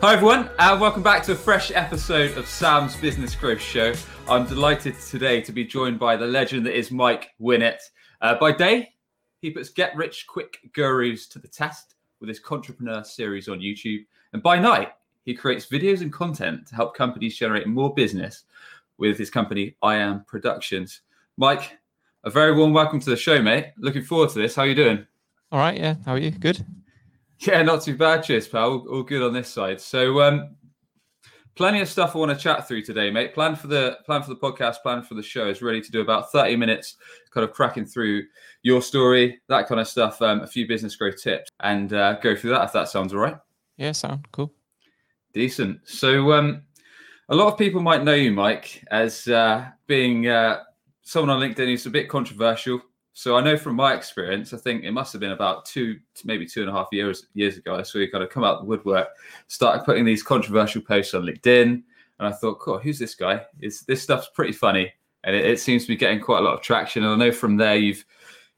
Hi everyone, and welcome back to a fresh episode of Sam's Business Growth Show. I'm delighted today to be joined by the legend that is Mike Winnett. Uh, by day, he puts get rich quick gurus to the test with his Entrepreneur series on YouTube. And by night, he creates videos and content to help companies generate more business with his company, I Am Productions. Mike, a very warm welcome to the show, mate. Looking forward to this. How are you doing? All right, yeah. How are you? Good. Yeah, not too bad. Cheers, pal. All, all good on this side. So, um, plenty of stuff I want to chat through today, mate. Plan for the plan for the podcast, plan for the show is ready to do about thirty minutes, kind of cracking through your story, that kind of stuff, um, a few business growth tips, and uh, go through that if that sounds all right. Yeah, sound cool. Decent. So, um, a lot of people might know you, Mike, as uh, being uh, someone on LinkedIn who's a bit controversial. So I know from my experience, I think it must have been about two, maybe two and a half years years ago. I saw you kind of come out the woodwork, started putting these controversial posts on LinkedIn, and I thought, "Cool, who's this guy? Is this stuff's pretty funny?" And it, it seems to be getting quite a lot of traction. And I know from there, you've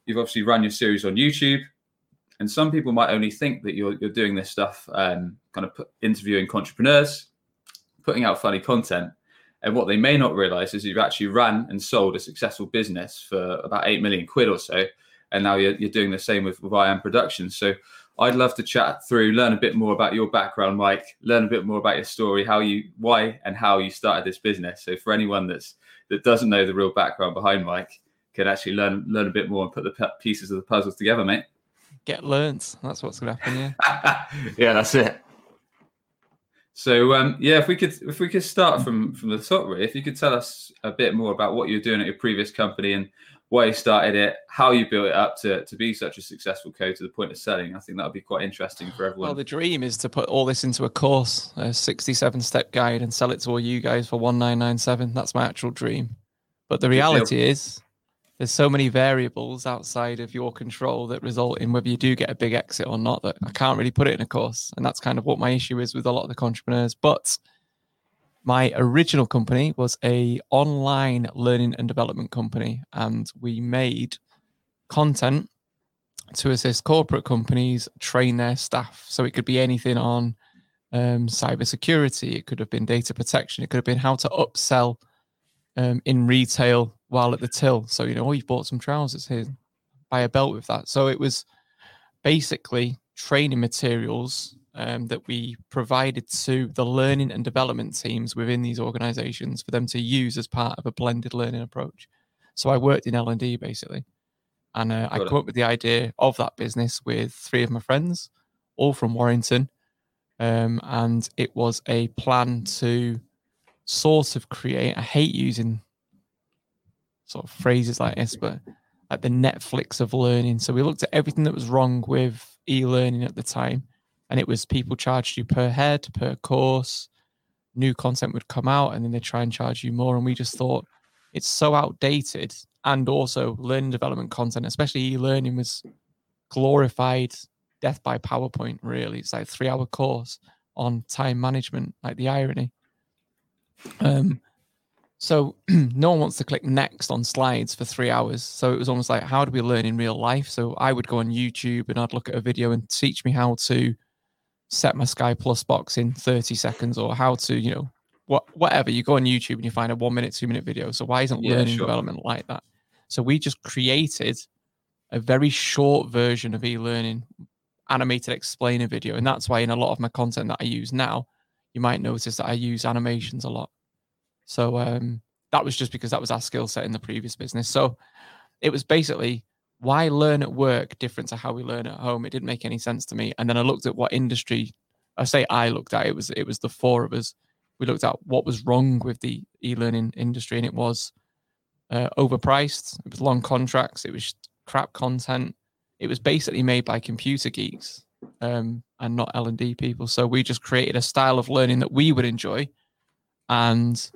you've obviously run your series on YouTube, and some people might only think that you're you're doing this stuff, um, kind of put, interviewing entrepreneurs, putting out funny content. And what they may not realize is you've actually run and sold a successful business for about 8 million quid or so. And now you're, you're doing the same with, with I Am Productions. So I'd love to chat through, learn a bit more about your background, Mike, learn a bit more about your story, how you, why and how you started this business. So for anyone that's, that doesn't know the real background behind Mike, can actually learn, learn a bit more and put the pieces of the puzzle together, mate. Get learnt. That's what's going to happen. Yeah. yeah, that's it. So um, yeah, if we could if we could start from from the top, really, if you could tell us a bit more about what you're doing at your previous company and why you started it, how you built it up to to be such a successful code to the point of selling. I think that would be quite interesting for everyone. Well, the dream is to put all this into a course, a 67 step guide, and sell it to all you guys for 1997. That's my actual dream. But the reality is, there's so many variables outside of your control that result in whether you do get a big exit or not that I can't really put it in a course. And that's kind of what my issue is with a lot of the entrepreneurs. But my original company was a online learning and development company, and we made content to assist corporate companies train their staff. So it could be anything on um, cybersecurity, it could have been data protection, it could have been how to upsell um, in retail while at the till. So, you know, oh, you've bought some trousers here, buy a belt with that. So it was basically training materials um, that we provided to the learning and development teams within these organizations for them to use as part of a blended learning approach. So I worked in L&D basically. And uh, I came up with the idea of that business with three of my friends, all from Warrington. Um, and it was a plan to sort of create, I hate using sort of phrases like this, but like the Netflix of learning. So we looked at everything that was wrong with e-learning at the time, and it was people charged you per head, per course. New content would come out, and then they try and charge you more. And we just thought it's so outdated, and also learning development content, especially e-learning, was glorified death by PowerPoint. Really, it's like a three-hour course on time management. Like the irony. Um, so no one wants to click next on slides for three hours. So it was almost like, how do we learn in real life? So I would go on YouTube and I'd look at a video and teach me how to set my Sky Plus box in 30 seconds or how to, you know, what whatever. You go on YouTube and you find a one minute, two minute video. So why isn't yeah, learning sure. development like that? So we just created a very short version of e-learning animated explainer video. And that's why in a lot of my content that I use now, you might notice that I use animations a lot. So um, that was just because that was our skill set in the previous business. So it was basically why learn at work different to how we learn at home. It didn't make any sense to me. And then I looked at what industry. I say I looked at it was it was the four of us. We looked at what was wrong with the e-learning industry, and it was uh, overpriced. It was long contracts. It was crap content. It was basically made by computer geeks um, and not L and D people. So we just created a style of learning that we would enjoy, and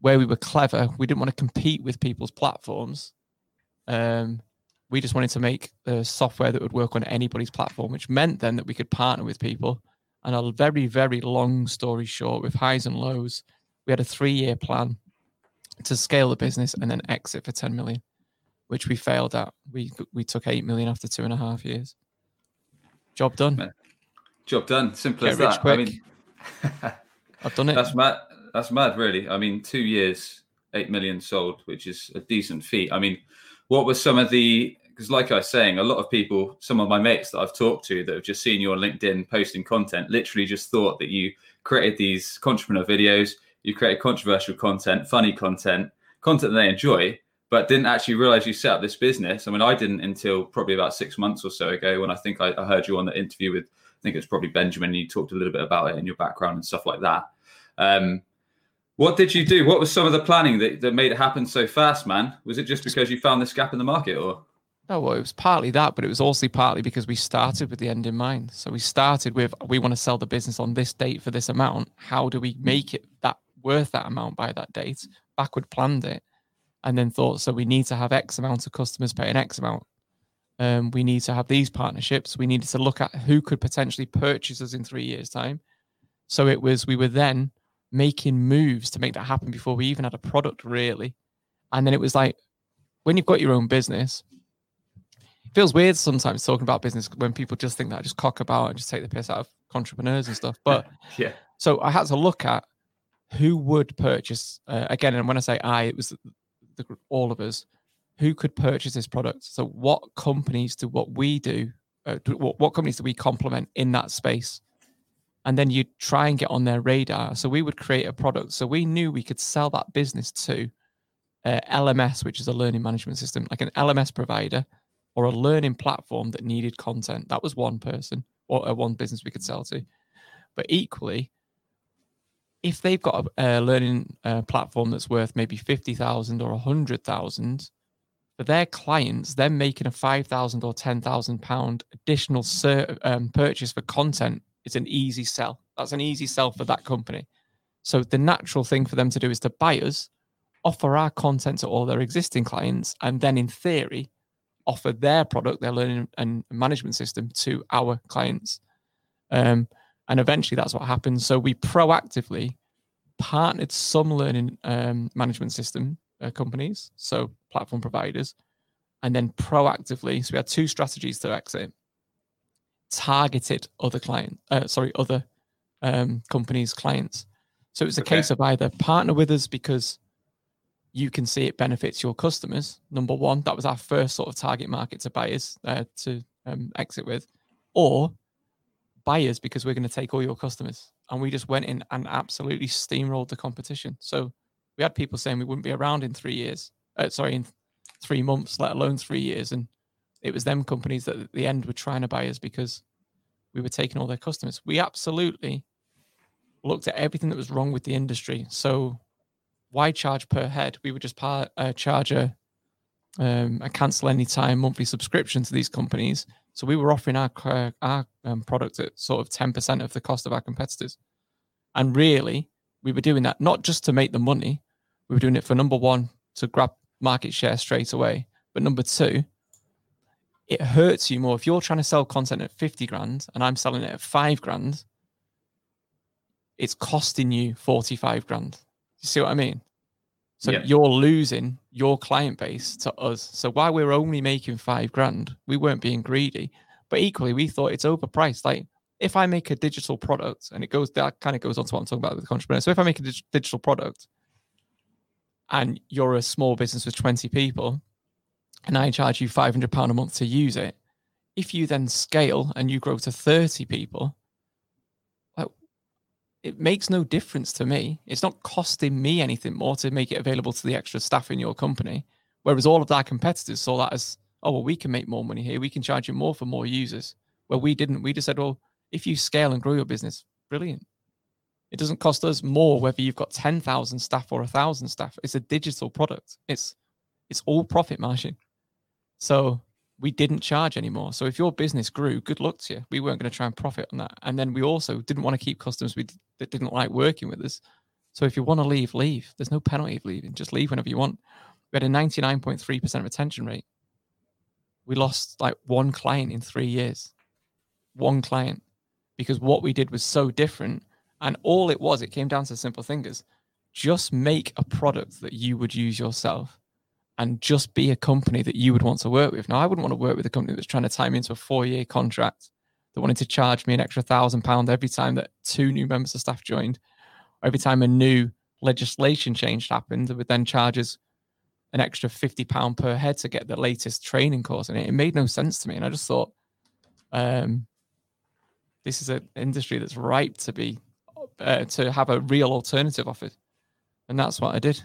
where we were clever, we didn't want to compete with people's platforms. Um, we just wanted to make the software that would work on anybody's platform, which meant then that we could partner with people. And a very, very long story short, with highs and lows, we had a three year plan to scale the business and then exit for 10 million, which we failed at. We we took 8 million after two and a half years. Job done. Job done. Simple Get as that. Quick. I mean, I've done it. That's mad. That's mad, really. I mean, two years, 8 million sold, which is a decent feat. I mean, what were some of the because like I was saying, a lot of people, some of my mates that I've talked to that have just seen you on LinkedIn posting content, literally just thought that you created these entrepreneur videos, you created controversial content, funny content, content that they enjoy, but didn't actually realize you set up this business. I mean, I didn't until probably about six months or so ago when I think I, I heard you on the interview with, I think it was probably Benjamin. You talked a little bit about it in your background and stuff like that. Um, what did you do? What was some of the planning that, that made it happen so fast, man? Was it just because you found this gap in the market or? No, well, it was partly that, but it was also partly because we started with the end in mind. So we started with we want to sell the business on this date for this amount. How do we make it that worth that amount by that date? Backward planned it, and then thought so we need to have X amount of customers paying X amount. Um, we need to have these partnerships. We needed to look at who could potentially purchase us in three years' time. So it was we were then making moves to make that happen before we even had a product really. And then it was like when you've got your own business, it feels weird sometimes talking about business when people just think that I just cock about and just take the piss out of entrepreneurs and stuff. But yeah, so I had to look at who would purchase uh, again. And when I say I, it was the, all of us who could purchase this product. So what companies do what we do? Uh, do, what, what companies do we complement in that space? And then you try and get on their radar. So we would create a product. So we knew we could sell that business to uh, LMS, which is a learning management system, like an LMS provider or a learning platform that needed content. That was one person or uh, one business we could sell to. But equally, if they've got a, a learning uh, platform that's worth maybe 50,000 or 100,000, for their clients, they're making a 5,000 or 10,000 pound additional ser- um, purchase for content. It's an easy sell. That's an easy sell for that company. So the natural thing for them to do is to buy us, offer our content to all their existing clients, and then in theory, offer their product, their learning and management system to our clients. Um, and eventually that's what happened. So we proactively partnered some learning um, management system uh, companies, so platform providers, and then proactively, so we had two strategies to exit, targeted other client, uh, sorry, other um, companies' clients. So it's a okay. case of either partner with us because you can see it benefits your customers. Number one, that was our first sort of target market to buyers uh, to um, exit with, or buyers because we're going to take all your customers. And we just went in and absolutely steamrolled the competition. So we had people saying we wouldn't be around in three years, uh, sorry, in three months, let alone three years. And it was them companies that at the end were trying to buy us because we were taking all their customers. We absolutely looked at everything that was wrong with the industry. So why charge per head? We would just par, uh, charge a um, a cancel anytime monthly subscription to these companies. So we were offering our uh, our um, product at sort of ten percent of the cost of our competitors, and really we were doing that not just to make the money. We were doing it for number one to grab market share straight away, but number two, it hurts you more if you're trying to sell content at fifty grand and I'm selling it at five grand. It's costing you forty five grand you see what I mean? So yeah. you're losing your client base to us. So while we're only making five grand, we weren't being greedy. But equally, we thought it's overpriced. Like if I make a digital product, and it goes that kind of goes on to what I'm talking about with the entrepreneur. So if I make a dig- digital product, and you're a small business with 20 people, and I charge you 500 pound a month to use it, if you then scale and you grow to 30 people, it makes no difference to me. It's not costing me anything more to make it available to the extra staff in your company. Whereas all of our competitors saw that as, oh, well, we can make more money here. We can charge you more for more users. Well, we didn't. We just said, well, if you scale and grow your business, brilliant. It doesn't cost us more whether you've got 10,000 staff or a 1,000 staff. It's a digital product. It's it's all profit margin. So we didn't charge anymore. So if your business grew, good luck to you. We weren't going to try and profit on that. And then we also didn't want to keep customers we, that didn't like working with us. So if you want to leave, leave. There's no penalty of leaving. Just leave whenever you want. We had a 99.3% retention rate. We lost like one client in three years. One client. Because what we did was so different. And all it was, it came down to simple things just make a product that you would use yourself and just be a company that you would want to work with. Now, I wouldn't want to work with a company that's trying to tie me into a four year contract that wanted to charge me an extra thousand pound every time that two new members of staff joined, every time a new legislation change happened, that would then charge us an extra 50 pound per head to get the latest training course and it, it made no sense to me and i just thought um, this is an industry that's ripe to be uh, to have a real alternative offered. And that's what i did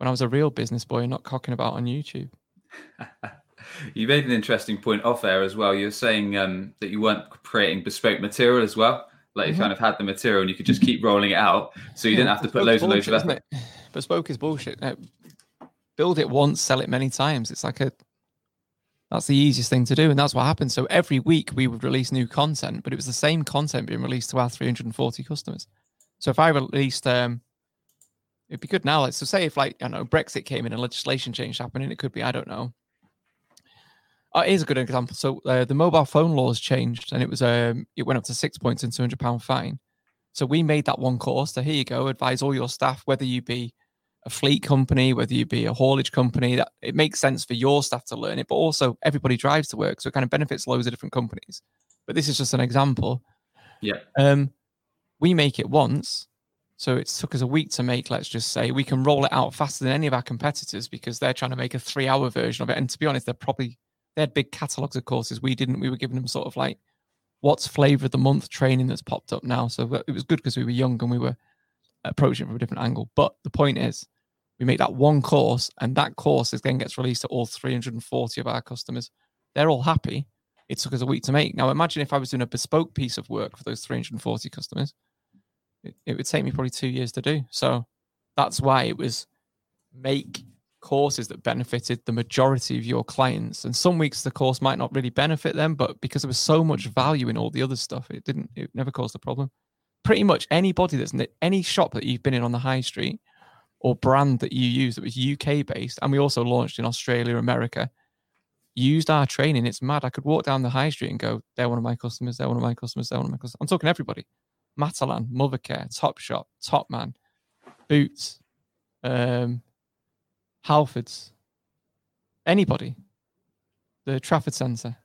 when i was a real business boy and not cocking about on youtube you made an interesting point off air as well you're saying um, that you weren't creating bespoke material as well like you mm-hmm. kind of had the material and you could just keep rolling it out so you yeah, didn't have to put loads and loads of effort bespoke is bullshit uh, build it once, sell it many times. It's like a that's the easiest thing to do, and that's what happened. So every week we would release new content, but it was the same content being released to our 340 customers. So if I released, um, it'd be good now. Like, so say if like I know Brexit came in and legislation change happened, and it could be I don't know. Oh, here's a good example. So uh, the mobile phone laws changed, and it was um, it went up to six points and 200 pound fine. So we made that one course. So here you go. Advise all your staff, whether you be a fleet company, whether you be a haulage company, that it makes sense for your staff to learn it, but also everybody drives to work. So it kind of benefits loads of different companies. But this is just an example. Yeah. Um, we make it once. So it took us a week to make, let's just say. We can roll it out faster than any of our competitors because they're trying to make a three hour version of it. And to be honest, they're probably they had big catalogs of courses. We didn't. We were giving them sort of like what's flavor of the month training that's popped up now. So it was good because we were young and we were approaching from a different angle. But the point is, we make that one course, and that course is then gets released to all 340 of our customers. They're all happy. It took us a week to make. Now, imagine if I was doing a bespoke piece of work for those 340 customers, it, would take me probably two years to do. So that's why it was make courses that benefited the majority of your clients. And some weeks the course might not really benefit them, but because there was so much value in all the other stuff, it didn't, it never caused a problem pretty much anybody that's any shop that you've been in on the high street or brand that you use that was UK based, and we also launched in Australia, America, used our training. It's mad. I could walk down the high street and go, they're one of my customers, they're one of my customers, they're one of my customers. I'm talking everybody. Matalan, Mothercare, Topshop, Topman, Boots, um, Halfords, anybody. The Trafford Centre,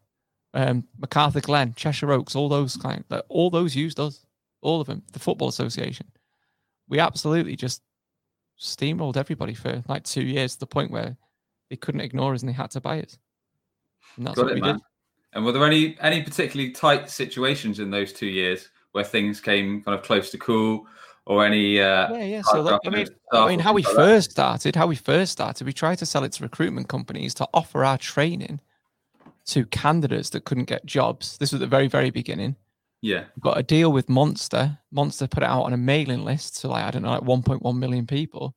um, McArthurGlen, Cheshire Oaks, all those clients, all those used us all of them, the Football Association. We absolutely just steamrolled everybody for like two years to the point where they couldn't ignore us and they had to buy us. And that's Got what it, we man. did. And were there any any particularly tight situations in those two years where things came kind of close to cool, or any? Uh, yeah, yeah. So like, I mean, I mean, how we like first that? started, how we first started, we tried to sell it to recruitment companies to offer our training to candidates that couldn't get jobs. This was at the very, very beginning. Yeah. got a deal with Monster. Monster put it out on a mailing list to like, I don't know, like 1.1 million people.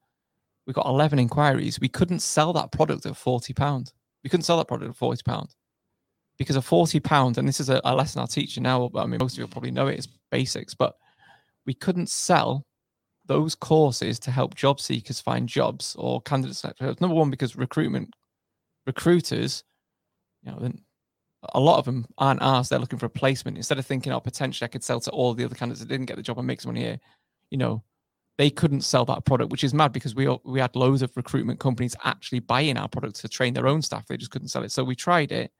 We got 11 inquiries. We couldn't sell that product at 40 pounds. We couldn't sell that product at 40 pounds because a 40 pounds, and this is a, a lesson I'll teach you now, I mean, most of you probably know it, it's basics, but we couldn't sell those courses to help job seekers find jobs or candidates. Number one, because recruitment recruiters, you know, a lot of them aren't asked. They're looking for a placement instead of thinking, "Oh, potentially I could sell to all the other candidates that didn't get the job and make some money here." You know, they couldn't sell that product, which is mad because we we had loads of recruitment companies actually buying our product to train their own staff. They just couldn't sell it. So we tried it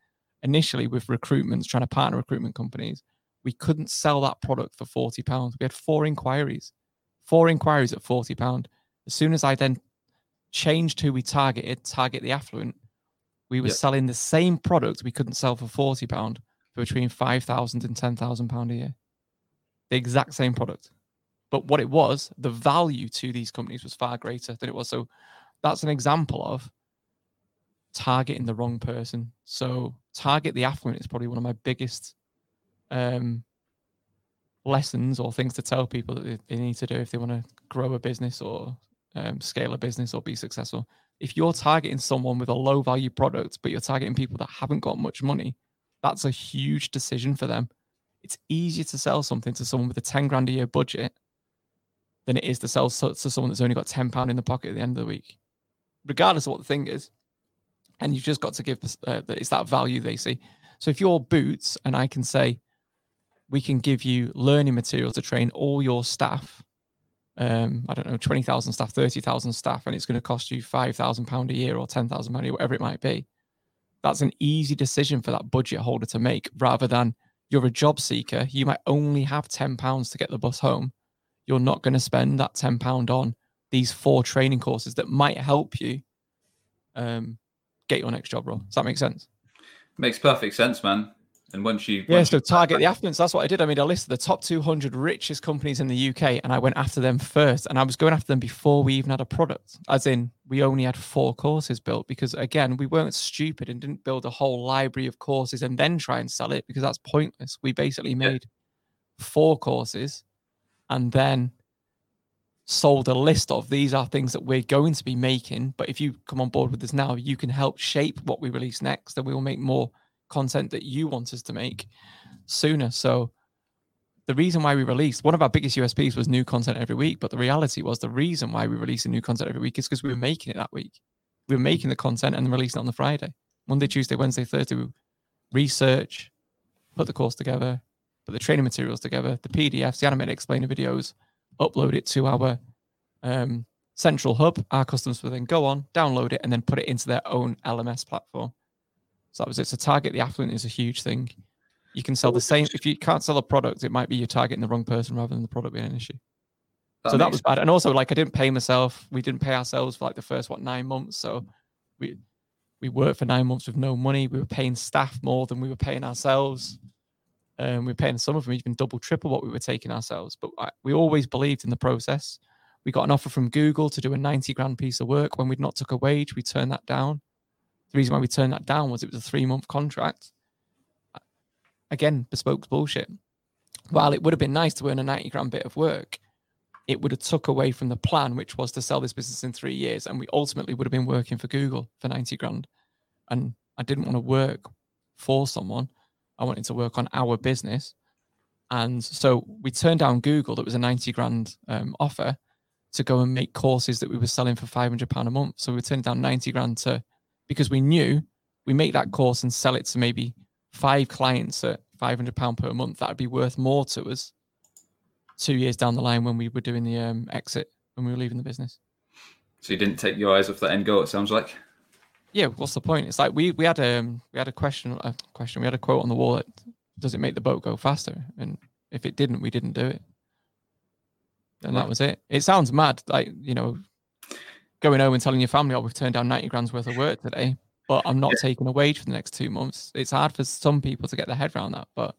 initially with recruitments, trying to partner recruitment companies. We couldn't sell that product for forty pounds. We had four inquiries, four inquiries at forty pound. As soon as I then changed who we targeted, target the affluent, we were yep. selling the same product we couldn't sell for forty pound for between five thousand and ten thousand pound a year. The exact same product, but what it was, the value to these companies was far greater than it was. So that's an example of targeting the wrong person. So target the affluent is probably one of my biggest um, lessons or things to tell people that they need to do if they want to grow a business or um, scale a business or be successful if you're targeting someone with a low value product, but you're targeting people that haven't got much money, that's a huge decision for them. It's easier to sell something to someone with a 10 grand a year budget than it is to sell to someone that's only got ten pound in the pocket at the end of the week, regardless of what the thing is. And you've just got to give uh, it's that value they see. So if you're Boots and I can say, we can give you learning material to train all your staff. Um, I don't know, twenty thousand staff, thirty thousand staff, and it's going to cost you five thousand pound a year or ten thousand pound a year, whatever it might be. That's an easy decision for that budget holder to make, rather than you're a job seeker, you might only have ten pounds to get the bus home. You're not going to spend that ten pound on these four training courses that might help you um, get your next job role. Does that make sense? Makes perfect sense, man. And once you yeah, once so you- target the affluence. That's what I did. I made a list of the top 200 richest companies in the UK, and I went after them first. And I was going after them before we even had a product, as in we only had four courses built because again we weren't stupid and didn't build a whole library of courses and then try and sell it because that's pointless. We basically Yeah. made four courses and then sold a list of these are things that we're going to be making. But if you come on board with us now, you can help shape what we release next, and we will make more content that you want us to make sooner. So the reason why we released one of our biggest USPs was new content every week, but the reality was the reason why we release a new content every week is because we were making it that week. We were making the content and releasing it on the Friday, Monday, Tuesday, Wednesday, Thursday. We research, put the course together, put the training materials together, the PDFs, the animated explainer videos, upload it to our um, central hub. Our customers will then go on, download it, and then put it into their own LMS platform. So that was it. So target the affluent is a huge thing. You can sell the same. If you can't sell a product, it might be you're targeting the wrong person rather than the product being an issue. so that was bad. And also, like I didn't pay myself. We didn't pay ourselves for like the first what nine months. So we we worked for nine months with no money. We were paying staff more than we were paying ourselves. Um, We're paying some of them even double, triple what we were taking ourselves. But I, we always believed in the process. We got an offer from Google to do a 90 grand piece of work. When we'd not took a wage, we turned that down. The reason why we turned that down was it was a three month contract. Again, bespoke bullshit. While it would have been nice to earn a 90 grand bit of work, it would have took away from the plan, which was to sell this business in three years. And we ultimately would have been working for Google for 90 grand. And I didn't want to work for someone. I wanted to work on our business. And so we turned down Google, that was a 90 grand um, offer to go and make courses that we were selling for 500 pound a month. So we turned down 90 grand to, because we knew we make that course and sell it to maybe five clients at 500 pound per month. That'd be worth more to us two years down the line when we were doing the um, exit, when we were leaving the business. So you didn't take your eyes off that end goal. It sounds like. Yeah, what's the point? It's like we we had a um, we had a question a question we had a quote on the wall. That, does it make the boat go faster? And if it didn't, we didn't do it. And that was it. It sounds mad, like you know, going home and telling your family, "Oh, we've turned down ninety grand's worth of work today," but I'm not taking a wage for the next two months. It's hard for some people to get their head around that, but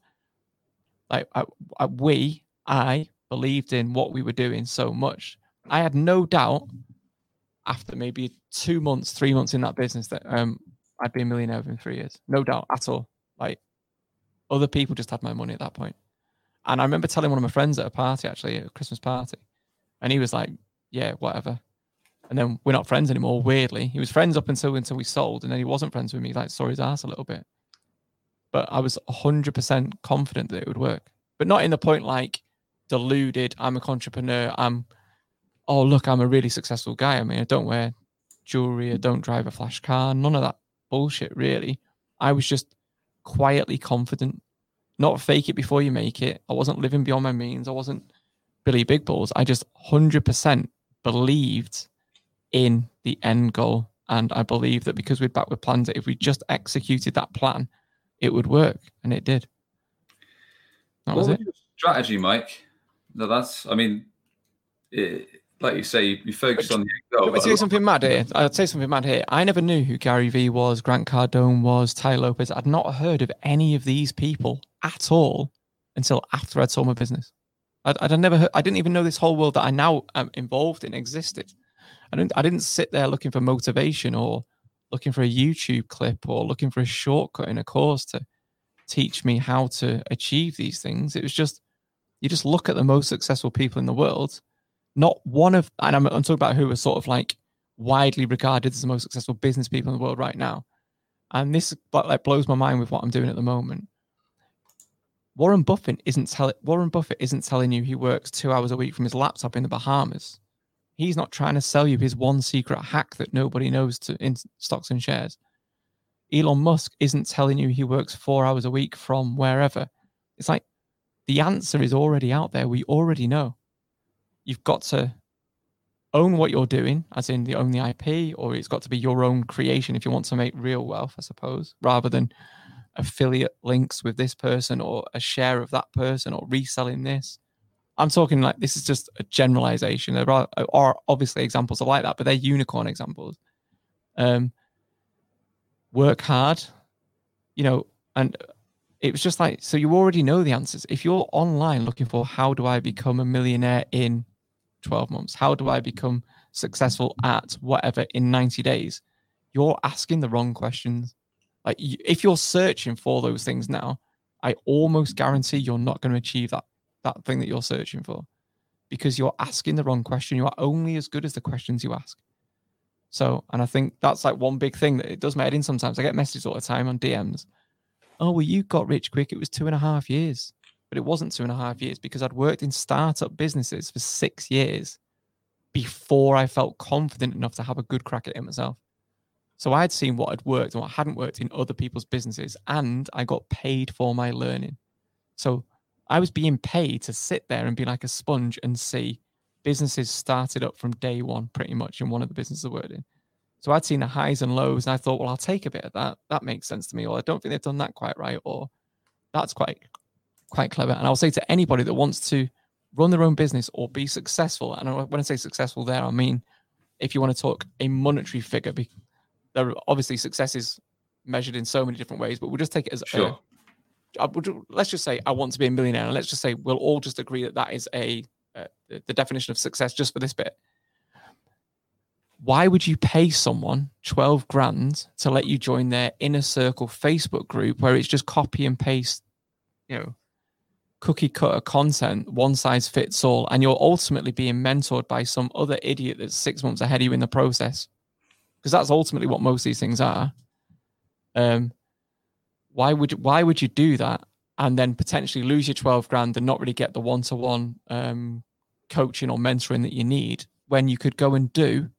like I, I, we, I believed in what we were doing so much. I had no doubt after maybe two months, three months in that business that um I'd be a millionaire within three years. No doubt at all. Like other people just had my money at that point. And I remember telling one of my friends at a party, actually, at a Christmas party, and he was like, Yeah, whatever. And then we're not friends anymore, weirdly. He was friends up until until we sold, and then he wasn't friends with me, like saw his ass a little bit. But I was hundred percent confident that it would work. But not in the point like deluded, I'm a entrepreneur, I'm oh look, I'm a really successful guy. I mean, I don't wear jewelry, I don't drive a flash car, none of that bullshit really. I was just quietly confident, not fake it before you make it. I wasn't living beyond my means. I wasn't Billy Big Balls. I just 100% believed in the end goal. And I believe that because we'd back with plans, that if we just executed that plan, it would work. And it did. That was what it. was your strategy, Mike? No, that's. I mean, it, like you say, you, you focused on the goal. Let me but a say something mad here. I'd say something mad here. I never knew who Gary Vee was, Grant Cardone was, Tai Lopez. I'd not heard of any of these people at all until after I'd sold my business. I'd, I'd never heard, I didn't even know this whole world that I now am involved in existed. I didn't, I didn't sit there looking for motivation or looking for a YouTube clip or looking for a shortcut in a course to teach me how to achieve these things. It was just, you just look at the most successful people in the world not one of and I'm, I'm talking about who are sort of like widely regarded as the most successful business people in the world right now and this like blows my mind with what i'm doing at the moment Warren Buffett isn't telling Warren Buffett isn't telling you he works two hours a week from his laptop in the Bahamas. He's not trying to sell you his one secret hack that nobody knows to in stocks and shares. Elon Musk isn't telling you he works four hours a week from wherever. It's like the answer is already out there. We already know. You've got to own what you're doing, as in the own the IP, or it's got to be your own creation if you want to make real wealth, I suppose, rather than affiliate links with this person or a share of that person or reselling this. I'm talking like this is just a generalization. There are, are obviously examples of like that, but they're unicorn examples. Um, work hard, you know, and it was just like so you already know the answers. If you're online looking for how do I become a millionaire in 12 months, how do I become successful at whatever in 90 days, you're asking the wrong questions. Like if you're searching for those things now, I almost guarantee you're not going to achieve that that thing that you're searching for because you're asking the wrong question. You are only as good as the questions you ask. So, and I think that's like one big thing that it does my head in sometimes. I get messages all the time on DMs. Oh, well, you got rich quick. It was two and a half years, but it wasn't two and a half years because I'd worked in startup businesses for six years before I felt confident enough to have a good crack at it myself. So I had seen what had worked and what hadn't worked in other people's businesses, and I got paid for my learning. So I was being paid to sit there and be like a sponge and see businesses started up from day one, pretty much in one of the businesses I worked in. So I'd seen the highs and lows, and I thought, well, I'll take a bit of that. That makes sense to me. Or I don't think they've done that quite right, or that's quite quite clever. And I'll say to anybody that wants to run their own business or be successful, and I when I say successful, there I mean if you want to talk a monetary figure, there are obviously success is measured in so many different ways, but we'll just take it as sure. A, let's just say I want to be a millionaire, and let's just say we'll all just agree that that is a uh, the definition of success just for this bit. Why would you pay someone 12 grand to let you join their inner circle Facebook group where it's just copy and paste, you know, cookie cutter content, one size fits all, and you're ultimately being mentored by some other idiot that's six months ahead of you in the process? because that's ultimately what most of these things are. Um, why would why would you do that and then potentially lose your twelve grand and not really get the one to one coaching or mentoring that you need when you could go and do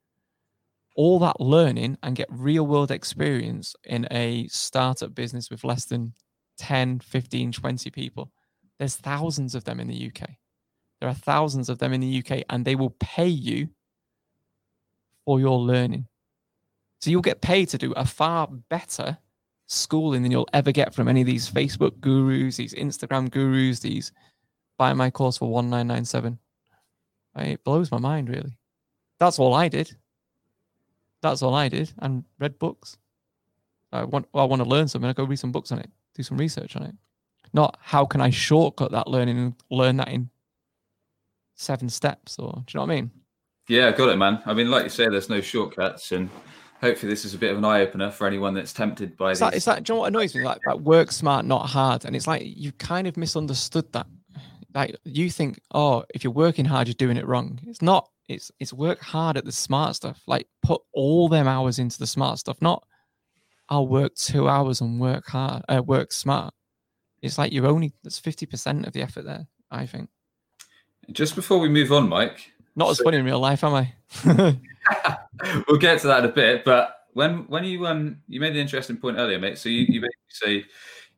all that learning and get real world experience in a startup business with less than 10, 15, 20 people. There's thousands of them in the UK. There are thousands of them in the UK, and they will pay you for your learning. So you'll get paid to do a far better schooling than you'll ever get from any of these Facebook gurus, these Instagram gurus, these buy my course for 1997. It blows my mind, really. That's all I did. That's all I did and read books. I want, well, I want to learn something. I go read some books on it, do some research on it. Not how can I shortcut that learning and learn that in seven steps or do you know what I mean? Yeah, I got it, man. I mean, like you say, there's no shortcuts and hopefully this is a bit of an eye opener for anyone that's tempted by it's It's like, do you know what annoys me? Like, like work smart, not hard. And it's like you kind of misunderstood that. Like you think, oh, if you're working hard, you're doing it wrong. It's not. It's it's work hard at the smart stuff. Like put all them hours into the smart stuff. Not I'll work two hours and work hard, uh, work smart. It's like you're only that's fifty percent of the effort there. I think. Just before we move on, Mike. Not as funny in real life, am I? we'll get to that in a bit. But when when you um you made an interesting point earlier, mate. So you, you basically say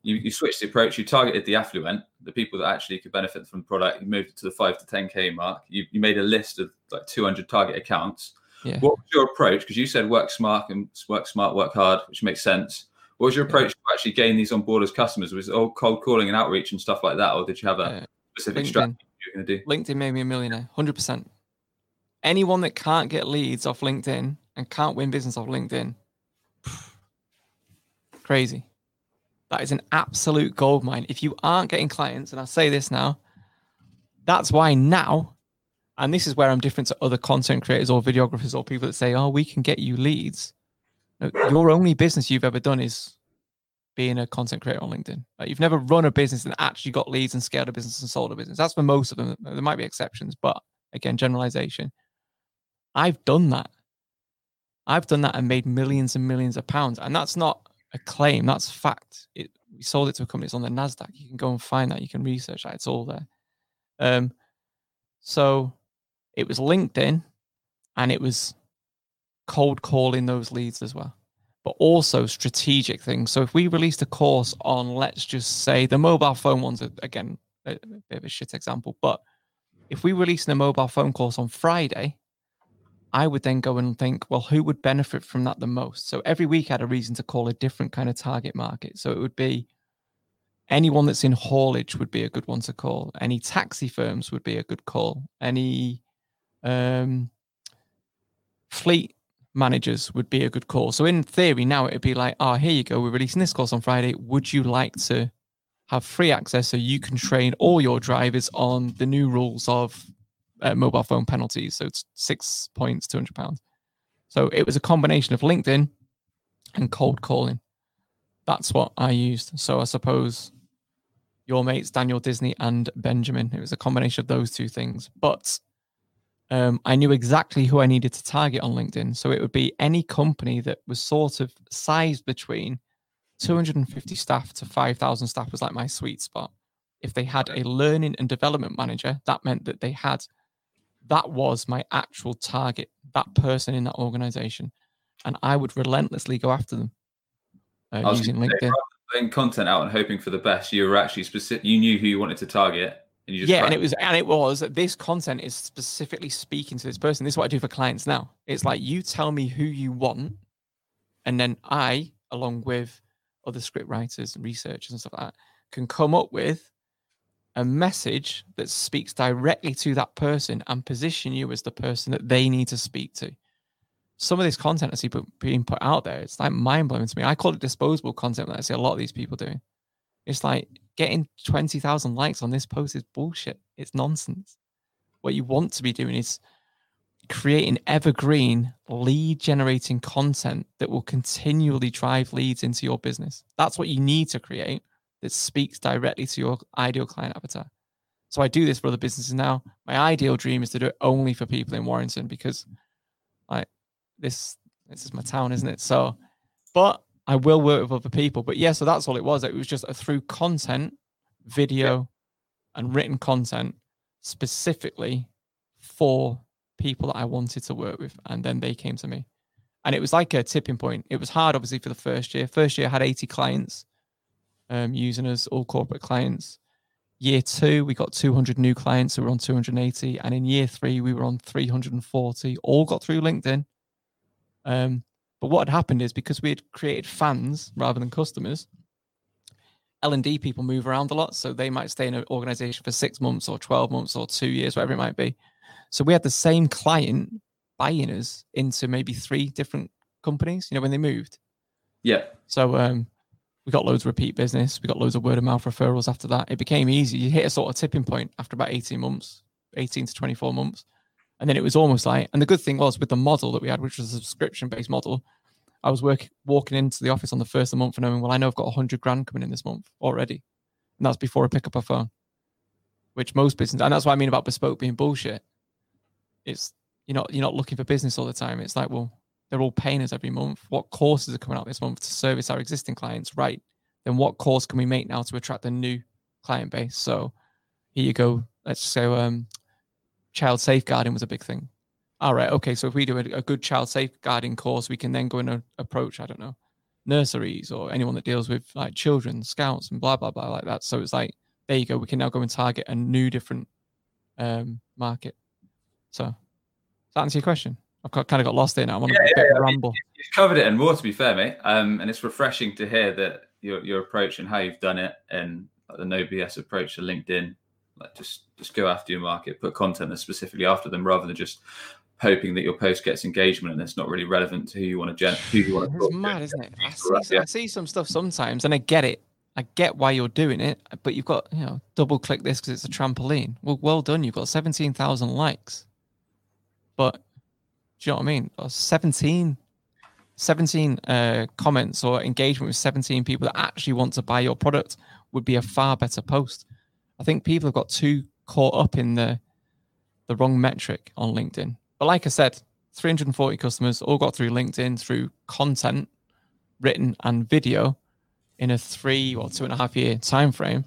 you, you switched the approach. You targeted the affluent, the people that actually could benefit from the product. You moved it to the five to ten k mark. You, you made a list of like 200 target accounts. Yeah. What was your approach? Because you said work smart and work smart, work hard, which makes sense. What was your approach yeah. to actually gain these on board as customers? Was it all cold calling and outreach and stuff like that, or did you have a uh, specific LinkedIn. strategy you were going to do? LinkedIn made me a millionaire, hundred percent anyone that can't get leads off LinkedIn and can't win business off LinkedIn, crazy. That is an absolute gold mine. If you aren't getting clients, and I say this now, that's why now, and this is where I'm different to other content creators or videographers or people that say, oh, we can get you leads. Your only business you've ever done is being a content creator on LinkedIn. Like you've never run a business and actually got leads and scaled a business and sold a business. That's for most of them. There might be exceptions, but again, generalization. I've done that. I've done that and made millions and millions of pounds. And that's not a claim, that's fact. It, We sold it to a company. It's on the Nasdaq. You can go and find that. You can research that. It's all there. Um, so it was LinkedIn, and it was cold calling those leads as well, but also strategic things. So if we released a course on, let's just say the mobile phone ones, again, a, a bit of a shit example, but if we released a mobile phone course on Friday, I would then go and think, well, who would benefit from that the most? So every week I had a reason to call a different kind of target market. So it would be anyone that's in haulage would be a good one to call. Any taxi firms would be a good call. Any um, fleet managers would be a good call. So in theory, now it'd be like, oh, here you go. We're releasing this course on Friday. Would you like to have free access so you can train all your drivers on the new rules of uh, mobile phone penalties. So it's six points, two hundred pounds. So it was a combination of LinkedIn and cold calling. That's what I used. So I suppose your mates Daniel Disney and Benjamin. It was a combination of those two things, but um, I knew exactly who I needed to target on LinkedIn. So it would be any company that was sort of sized between 250 staff to 5,000 staff was like my sweet spot. If they had a learning and development manager, that meant that they had that was my actual target, that person in that organization. And I would relentlessly go after them uh, using LinkedIn. Putting content out and hoping for the best, you were actually specific. You knew who you wanted to target, and yeah, and it was and it was this content is specifically speaking to this person. This is what I do for clients now. It's like you tell me who you want, and then I, along with other script writers and researchers and stuff like that, can come up with a message that speaks directly to that person and position you as the person that they need to speak to. Some of this content I see being put out there, it's like mind blowing to me. I call it disposable content that I see a lot of these people doing. It's like getting 20,000 likes on this post is bullshit. It's nonsense. What you want to be doing is creating evergreen lead generating content that will continually drive leads into your business. That's what you need to create that speaks directly to your ideal client avatar. So I do this for other businesses now. My ideal dream is to do it only for people in Warrington because like this this is my town, isn't it? So but I will work with other people. But yeah, so that's all it was. It was just through content, video, and written content specifically for people that I wanted to work with. And then they came to me. And it was like a tipping point. It was hard, obviously, for the first year. First year, I had 80 clients um, using us, all corporate clients. Year two, we got 200 new clients, so we were on 280. And in year three, we were on 340, all got through LinkedIn. Um, but what had happened is because we had created fans rather than customers, L&D people move around a lot. So they might stay in an organization for six months or 12 months or two years, whatever it might be. So we had the same client buying us into maybe three different companies, you know, when they moved. Yeah. So um, we got loads of repeat business. We got loads of word of mouth referrals after that. It became easy. You hit a sort of tipping point after about 18 months, 18 to 24 months. And then it was almost like, and the good thing was with the model that we had, which was a subscription based model, I was work, walking into the office on the first of the month and knowing, well, I know I've got 100 grand coming in this month already. And that's before I pick up a phone, which most business, and that's what I mean about bespoke being bullshit. It's, you're not, you're not looking for business all the time. It's like, well, they're all paying us every month. What courses are coming out this month to service our existing clients? Right. Then what course can we make now to attract a new client base? So here you go. Let's say um, child safeguarding was a big thing. All right. Okay. So if we do a, a good child safeguarding course, we can then go and approach, I don't know, nurseries or anyone that deals with like children, scouts, and blah, blah, blah, like that. So it's like, there you go. We can now go and target a new different um, market. So, does that answer your question? I've got, kind of got lost there now. I'm on yeah, a bit yeah, of a ramble. You've covered it and more, to be fair, mate. Um, and it's refreshing to hear that your your approach and how you've done it, and the no BS approach to LinkedIn. Like just just go after your market, put content that's specifically after them, rather than just hoping that your post gets engagement and it's not really relevant to who you want to gen- who you want to. It's mad, to. isn't it? I see, I see some stuff sometimes, and I get it. I get why you're doing it, but you've got you know double click this because it's a trampoline. Well, well done. You've got seventeen thousand likes, but do you know what I mean? Or 17, 17 uh, comments or engagement with 17 people that actually want to buy your product would be a far better post. I think people have got too caught up in the the wrong metric on LinkedIn. But like I said, 340 customers all got through LinkedIn through content, written and video in a three or two and a half year time frame,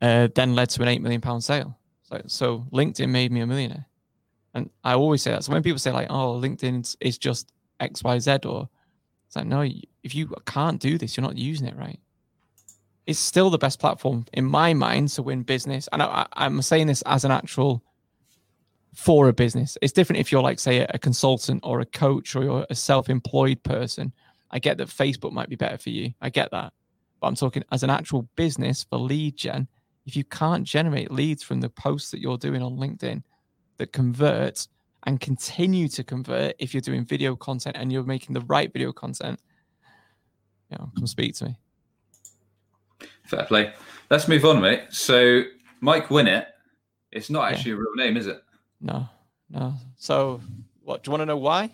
uh, then led to an eight million pound sale. So, so LinkedIn made me a millionaire. And I always say that. So when people say like, "Oh, LinkedIn is just X, Y, Z," or it's like, no, if you can't do this, you're not using it right. It's still the best platform in my mind to win business. And I, am saying this as an actual for a business. It's different if you're like, say, a consultant or a coach or you're a self-employed person. I get that Facebook might be better for you. I get that. But I'm talking as an actual business for lead gen. If you can't generate leads from the posts that you're doing on LinkedIn that convert and continue to convert if you're doing video content and you're making the right video content, you know, come speak to me. Fair play. Let's move on, mate. So Mike Winnett, it's not actually yeah. a real name, is it? No, no. So what do you want to know why?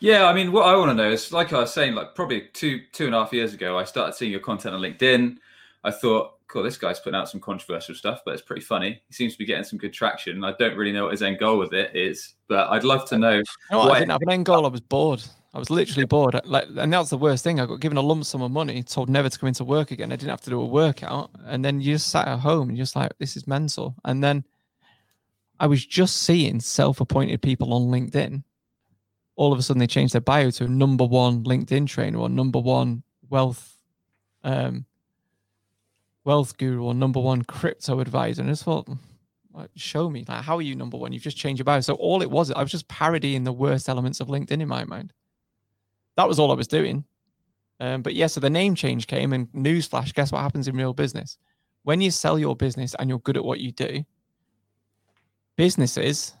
Yeah, I mean, what I want to know is, like I was saying, like probably two two and a half years ago, I started seeing your content on LinkedIn. I thought, cool, this guy's putting out some controversial stuff, but it's pretty funny. He seems to be getting some good traction. I don't really know what his end goal with it is, but I'd love to uh, know. You know what, I didn't have an end goal. I was bored. I was literally bored. Like, and that's the worst thing. I got given a lump sum of money, told never to come into work again. I didn't have to do a workout, and then you just sat at home and you're just like, this is mental. And then I was just seeing self-appointed people on LinkedIn. All of a sudden, they changed their bio to number one LinkedIn trainer or number one wealth, um, wealth guru or number one crypto advisor. And I just thought, show me, like, how are you number one? You've just changed your bio. So all it was, I was just parodying the worst elements of LinkedIn in my mind. That was all I was doing. Um, but yeah, so the name change came, and newsflash, guess what happens in real business? When you sell your business and you're good at what you do, businesses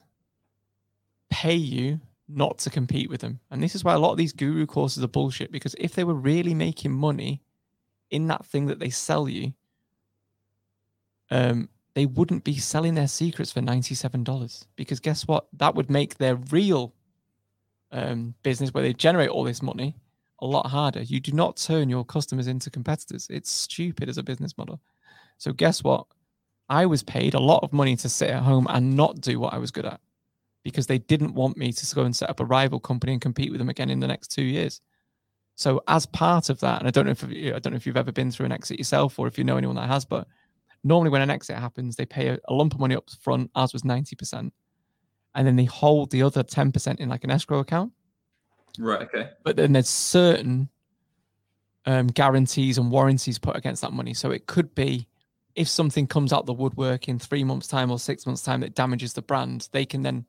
pay you not to compete with them. And this is why a lot of these guru courses are bullshit because if they were really making money in that thing that they sell you, um, they wouldn't be selling their secrets for $97 because guess what? That would make their real um, business where they generate all this money a lot harder. You do not turn your customers into competitors. It's stupid as a business model. So, guess what? I was paid a lot of money to sit at home and not do what I was good at because they didn't want me to go and set up a rival company and compete with them again in the next two years. So, as part of that, and I don't know if I don't know if you've ever been through an exit yourself or if you know anyone that has, but normally when an exit happens, they pay a, a lump of money up front. Ours was ninety percent, and then they hold the other 10% in like an escrow account. Right. Okay. But then there's certain um, guarantees and warranties put against that money. So it could be if something comes out the woodwork in three months' time or six months' time that damages the brand, they can then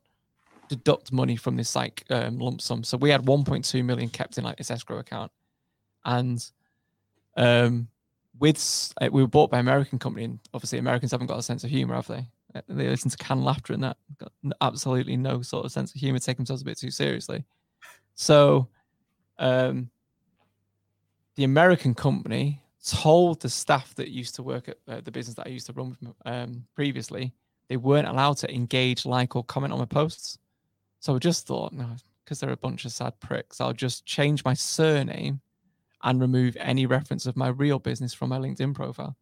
deduct money from this like um, lump sum. So we had 1.2 million kept in like this escrow account, and um, with uh, we were bought by American company, and obviously Americans haven't got a sense of humor, have they? They listen to canned laughter and that got absolutely no sort of sense of humor take themselves a bit too seriously. So um, the american company told the staff that used to work at uh, the business that i used to run with, um, previously they weren't allowed to engage like or comment on my posts. So i just thought no because they're a bunch of sad pricks i'll just change my surname and remove any reference of my real business from my linkedin profile.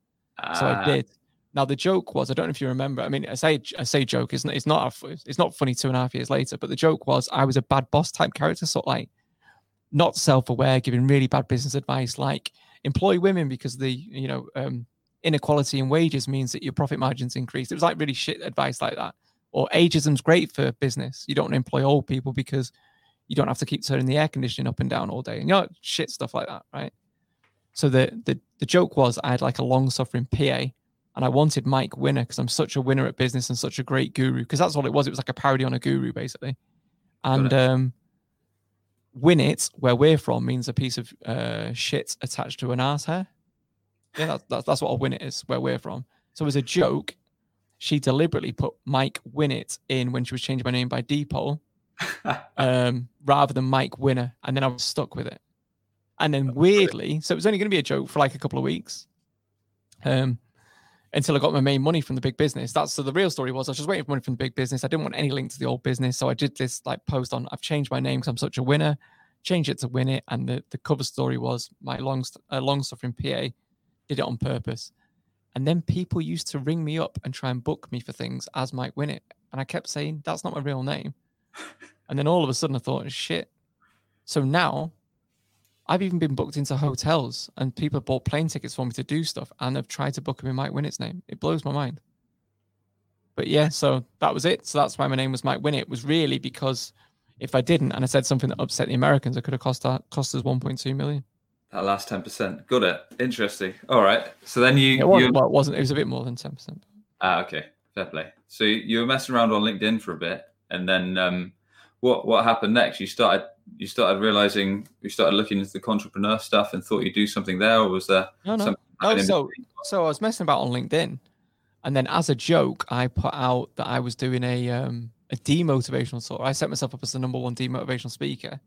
So i ah. did now the joke was, I don't know if you remember. I mean, I say I say joke. It's not it's not a, it's not funny two and a half years later. But the joke was I was a bad boss type character, sort of like not self aware, giving really bad business advice, like employ women because the you know um, inequality in wages means that your profit margins increase. It was like really shit advice like that. Or ageism's great for business. You don't employ old people because you don't have to keep turning the air conditioning up and down all day. And you know, shit stuff like that, right? So the the the joke was I had like a long suffering PA and I wanted Mike Winner because I'm such a winner at business and such a great guru. Because that's all it was. It was like a parody on a guru, basically. And um, win it, where we're from, means a piece of uh, shit attached to an ass hair. Yeah, that's, that's, that's what a win it is, where we're from. So as a joke, she deliberately put Mike Winnett in when she was changing my name by Depot, um, rather than Mike Winner, and then I was stuck with it. And then weirdly, so it was only going to be a joke for like a couple of weeks. Um, until I got my main money from the big business. That's so the real story was I was just waiting for money from the big business. I didn't want any link to the old business. So I did this like post on I've changed my name because I'm such a winner, change it to win it. And the, the cover story was my long uh, long suffering PA did it on purpose. And then people used to ring me up and try and book me for things as Mike Winnett. And I kept saying, that's not my real name. and then all of a sudden I thought, shit. So now I've even been booked into hotels and people have bought plane tickets for me to do stuff and have tried to book me in Mike Winnett's name. It blows my mind. But yeah, so that was it. So that's why my name was Mike Winnett. It was really because if I didn't and I said something that upset the Americans, it could have cost uh, cost us 1.2 million. That last 10%. Got it. Interesting. All right. So then you. It wasn't, you... Well, it wasn't. It was a bit more than 10%. Ah, okay. Fair play. So you were messing around on LinkedIn for a bit. And then um, what what happened next? You started you started realizing you started looking into the contrepreneur stuff and thought you'd do something there, or was there? No, no. no so so I was messing about on LinkedIn, and then as a joke, I put out that I was doing a um, a demotivational talk. I set myself up as the number one demotivational speaker.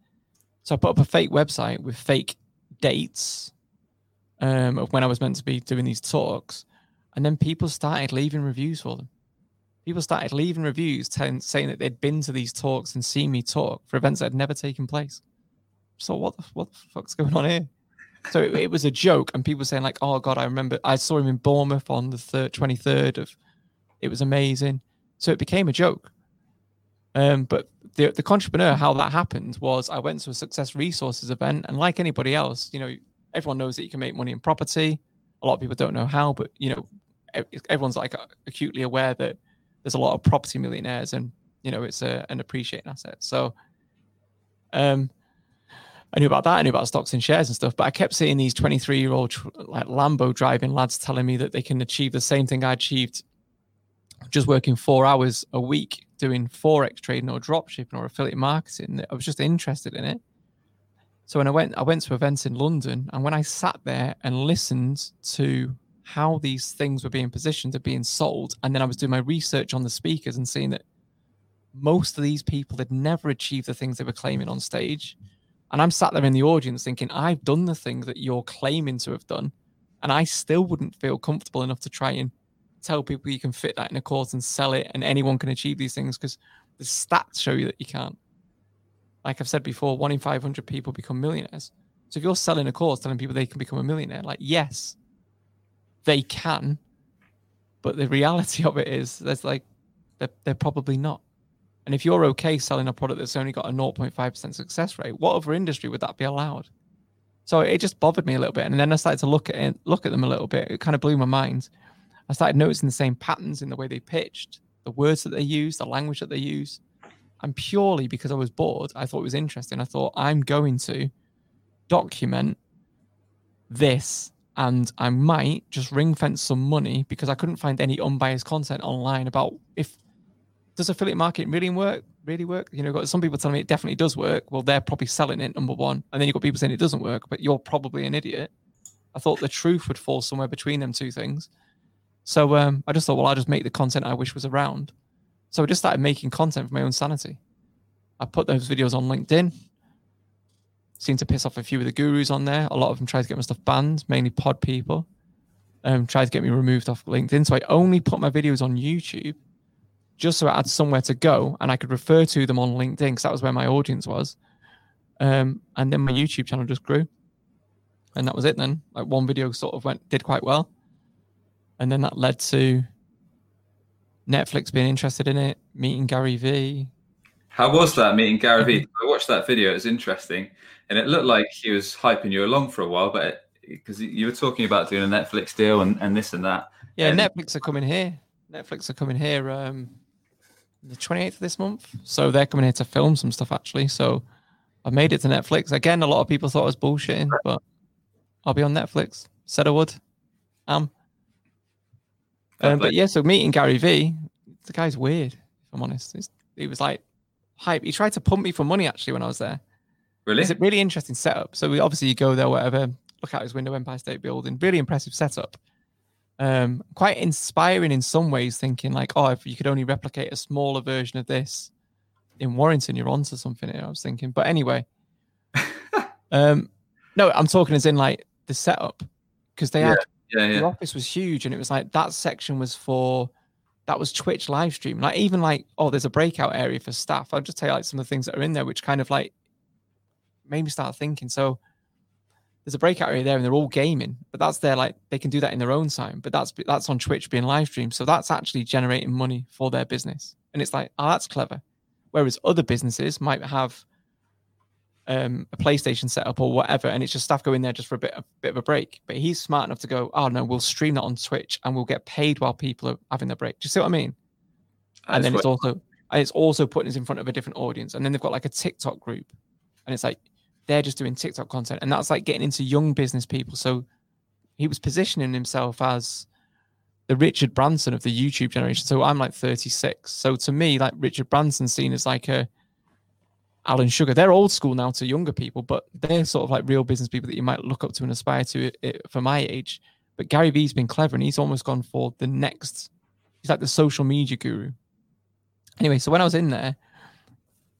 So I put up a fake website with fake dates um, of when I was meant to be doing these talks, and then people started leaving reviews for them people started leaving reviews telling, saying that they'd been to these talks and seen me talk for events that had never taken place. So what the, what the fuck's going on here? So it, it, was a joke, and people saying like, "Oh God, I remember I saw him in Bournemouth on the third, 23rd of." It was amazing. So it became a joke. Um, but the the contrepreneur, how that happened was I went to a Success Resources event, and like anybody else, you know, everyone knows that you can make money in property. A lot of people don't know how, but you know, everyone's like acutely aware that there's a lot of property millionaires and you know it's a, an appreciating asset so um I knew about that. I knew about stocks and shares and stuff, but I kept seeing these 23 year old like Lambo driving lads telling me that they can achieve the same thing I achieved just working four hours a week doing forex trading or drop shipping or affiliate marketing. I was just interested in it. So when I went, I went to events in London, and when I sat there and listened to how these things were being positioned and being sold. And then I was doing my research on the speakers and seeing that most of these people had never achieved the things they were claiming on stage. And I'm sat there in the audience thinking, I've done the thing that you're claiming to have done. And I still wouldn't feel comfortable enough to try and tell people you can fit that in a course and sell it and anyone can achieve these things because the stats show you that you can't. Like I've said before, one in 500 people become millionaires. So if you're selling a course telling people they can become a millionaire, like, yes, they can, but the reality of it is there's like they're, they're probably not. And if you're okay selling a product that's only got a 0.5% success rate, what other industry would that be allowed? So it just bothered me a little bit. And then I started to look at it, look at them a little bit. It kind of blew my mind. I started noticing the same patterns in the way they pitched, the words that they use, the language that they use. And purely because I was bored, I thought it was interesting. I thought I'm going to document this and I might just ring fence some money because I couldn't find any unbiased content online about if does affiliate marketing really work? Really work? You know, got some people telling me it definitely does work. Well, they're probably selling it number one, and then you've got people saying it doesn't work, but you're probably an idiot. I thought the truth would fall somewhere between them two things. So um, I just thought, well, I'll just make the content I wish was around. So I just started making content for my own sanity. I put those videos on LinkedIn seemed to piss off a few of the gurus on there. A lot of them tried to get my stuff banned, mainly pod people. Um, tried to get me removed off LinkedIn. So I only put my videos on YouTube just so I had somewhere to go and I could refer to them on LinkedIn because that was where my audience was. Um, and then my YouTube channel just grew. And that was it then. Like one video sort of went did quite well. And then that led to Netflix being interested in it, meeting Gary Vee. How was that meeting Gary Vee? I watched that video, it was interesting and it looked like he was hyping you along for a while, but because you were talking about doing a Netflix deal and, and this and that. Yeah, and... Netflix are coming here. Netflix are coming here um, the 28th of this month. So they're coming here to film some stuff actually. So I made it to Netflix. Again, a lot of people thought I was bullshitting, but I'll be on Netflix. Said I would. Um, um but yeah, so meeting Gary Vee, the guy's weird, if I'm honest. He's, he was like hype. He tried to pump me for money actually when I was there. Really? It's a really interesting setup. So we obviously you go there, whatever, look out his window, Empire State Building, really impressive setup. Um, quite inspiring in some ways, thinking like, oh, if you could only replicate a smaller version of this in Warrington, you're onto something here. I was thinking, but anyway, um, no, I'm talking as in like the setup because they yeah, had yeah, yeah. the office was huge, and it was like that section was for that was Twitch live stream. Like even like, oh, there's a breakout area for staff. I'll just tell you like some of the things that are in there, which kind of like made me start thinking. So there's a breakout area there, and they're all gaming, but that's their like they can do that in their own time. But that's that's on Twitch being live streamed, so that's actually generating money for their business. And it's like, oh, that's clever. Whereas other businesses might have um, a PlayStation setup or whatever, and it's just staff going in there just for a bit, a bit of a break. But he's smart enough to go, oh no, we'll stream that on Twitch and we'll get paid while people are having their break. Do you see what I mean? and then it's also and it's also putting us in front of a different audience. And then they've got like a TikTok group, and it's like they're just doing TikTok content, and that's like getting into young business people. So he was positioning himself as the Richard Branson of the YouTube generation. So I'm like 36. So to me, like Richard Branson seen as like a Alan Sugar. They're old school now to younger people, but they're sort of like real business people that you might look up to and aspire to it for my age. But Gary Vee's been clever and he's almost gone for the next. He's like the social media guru. Anyway, so when I was in there,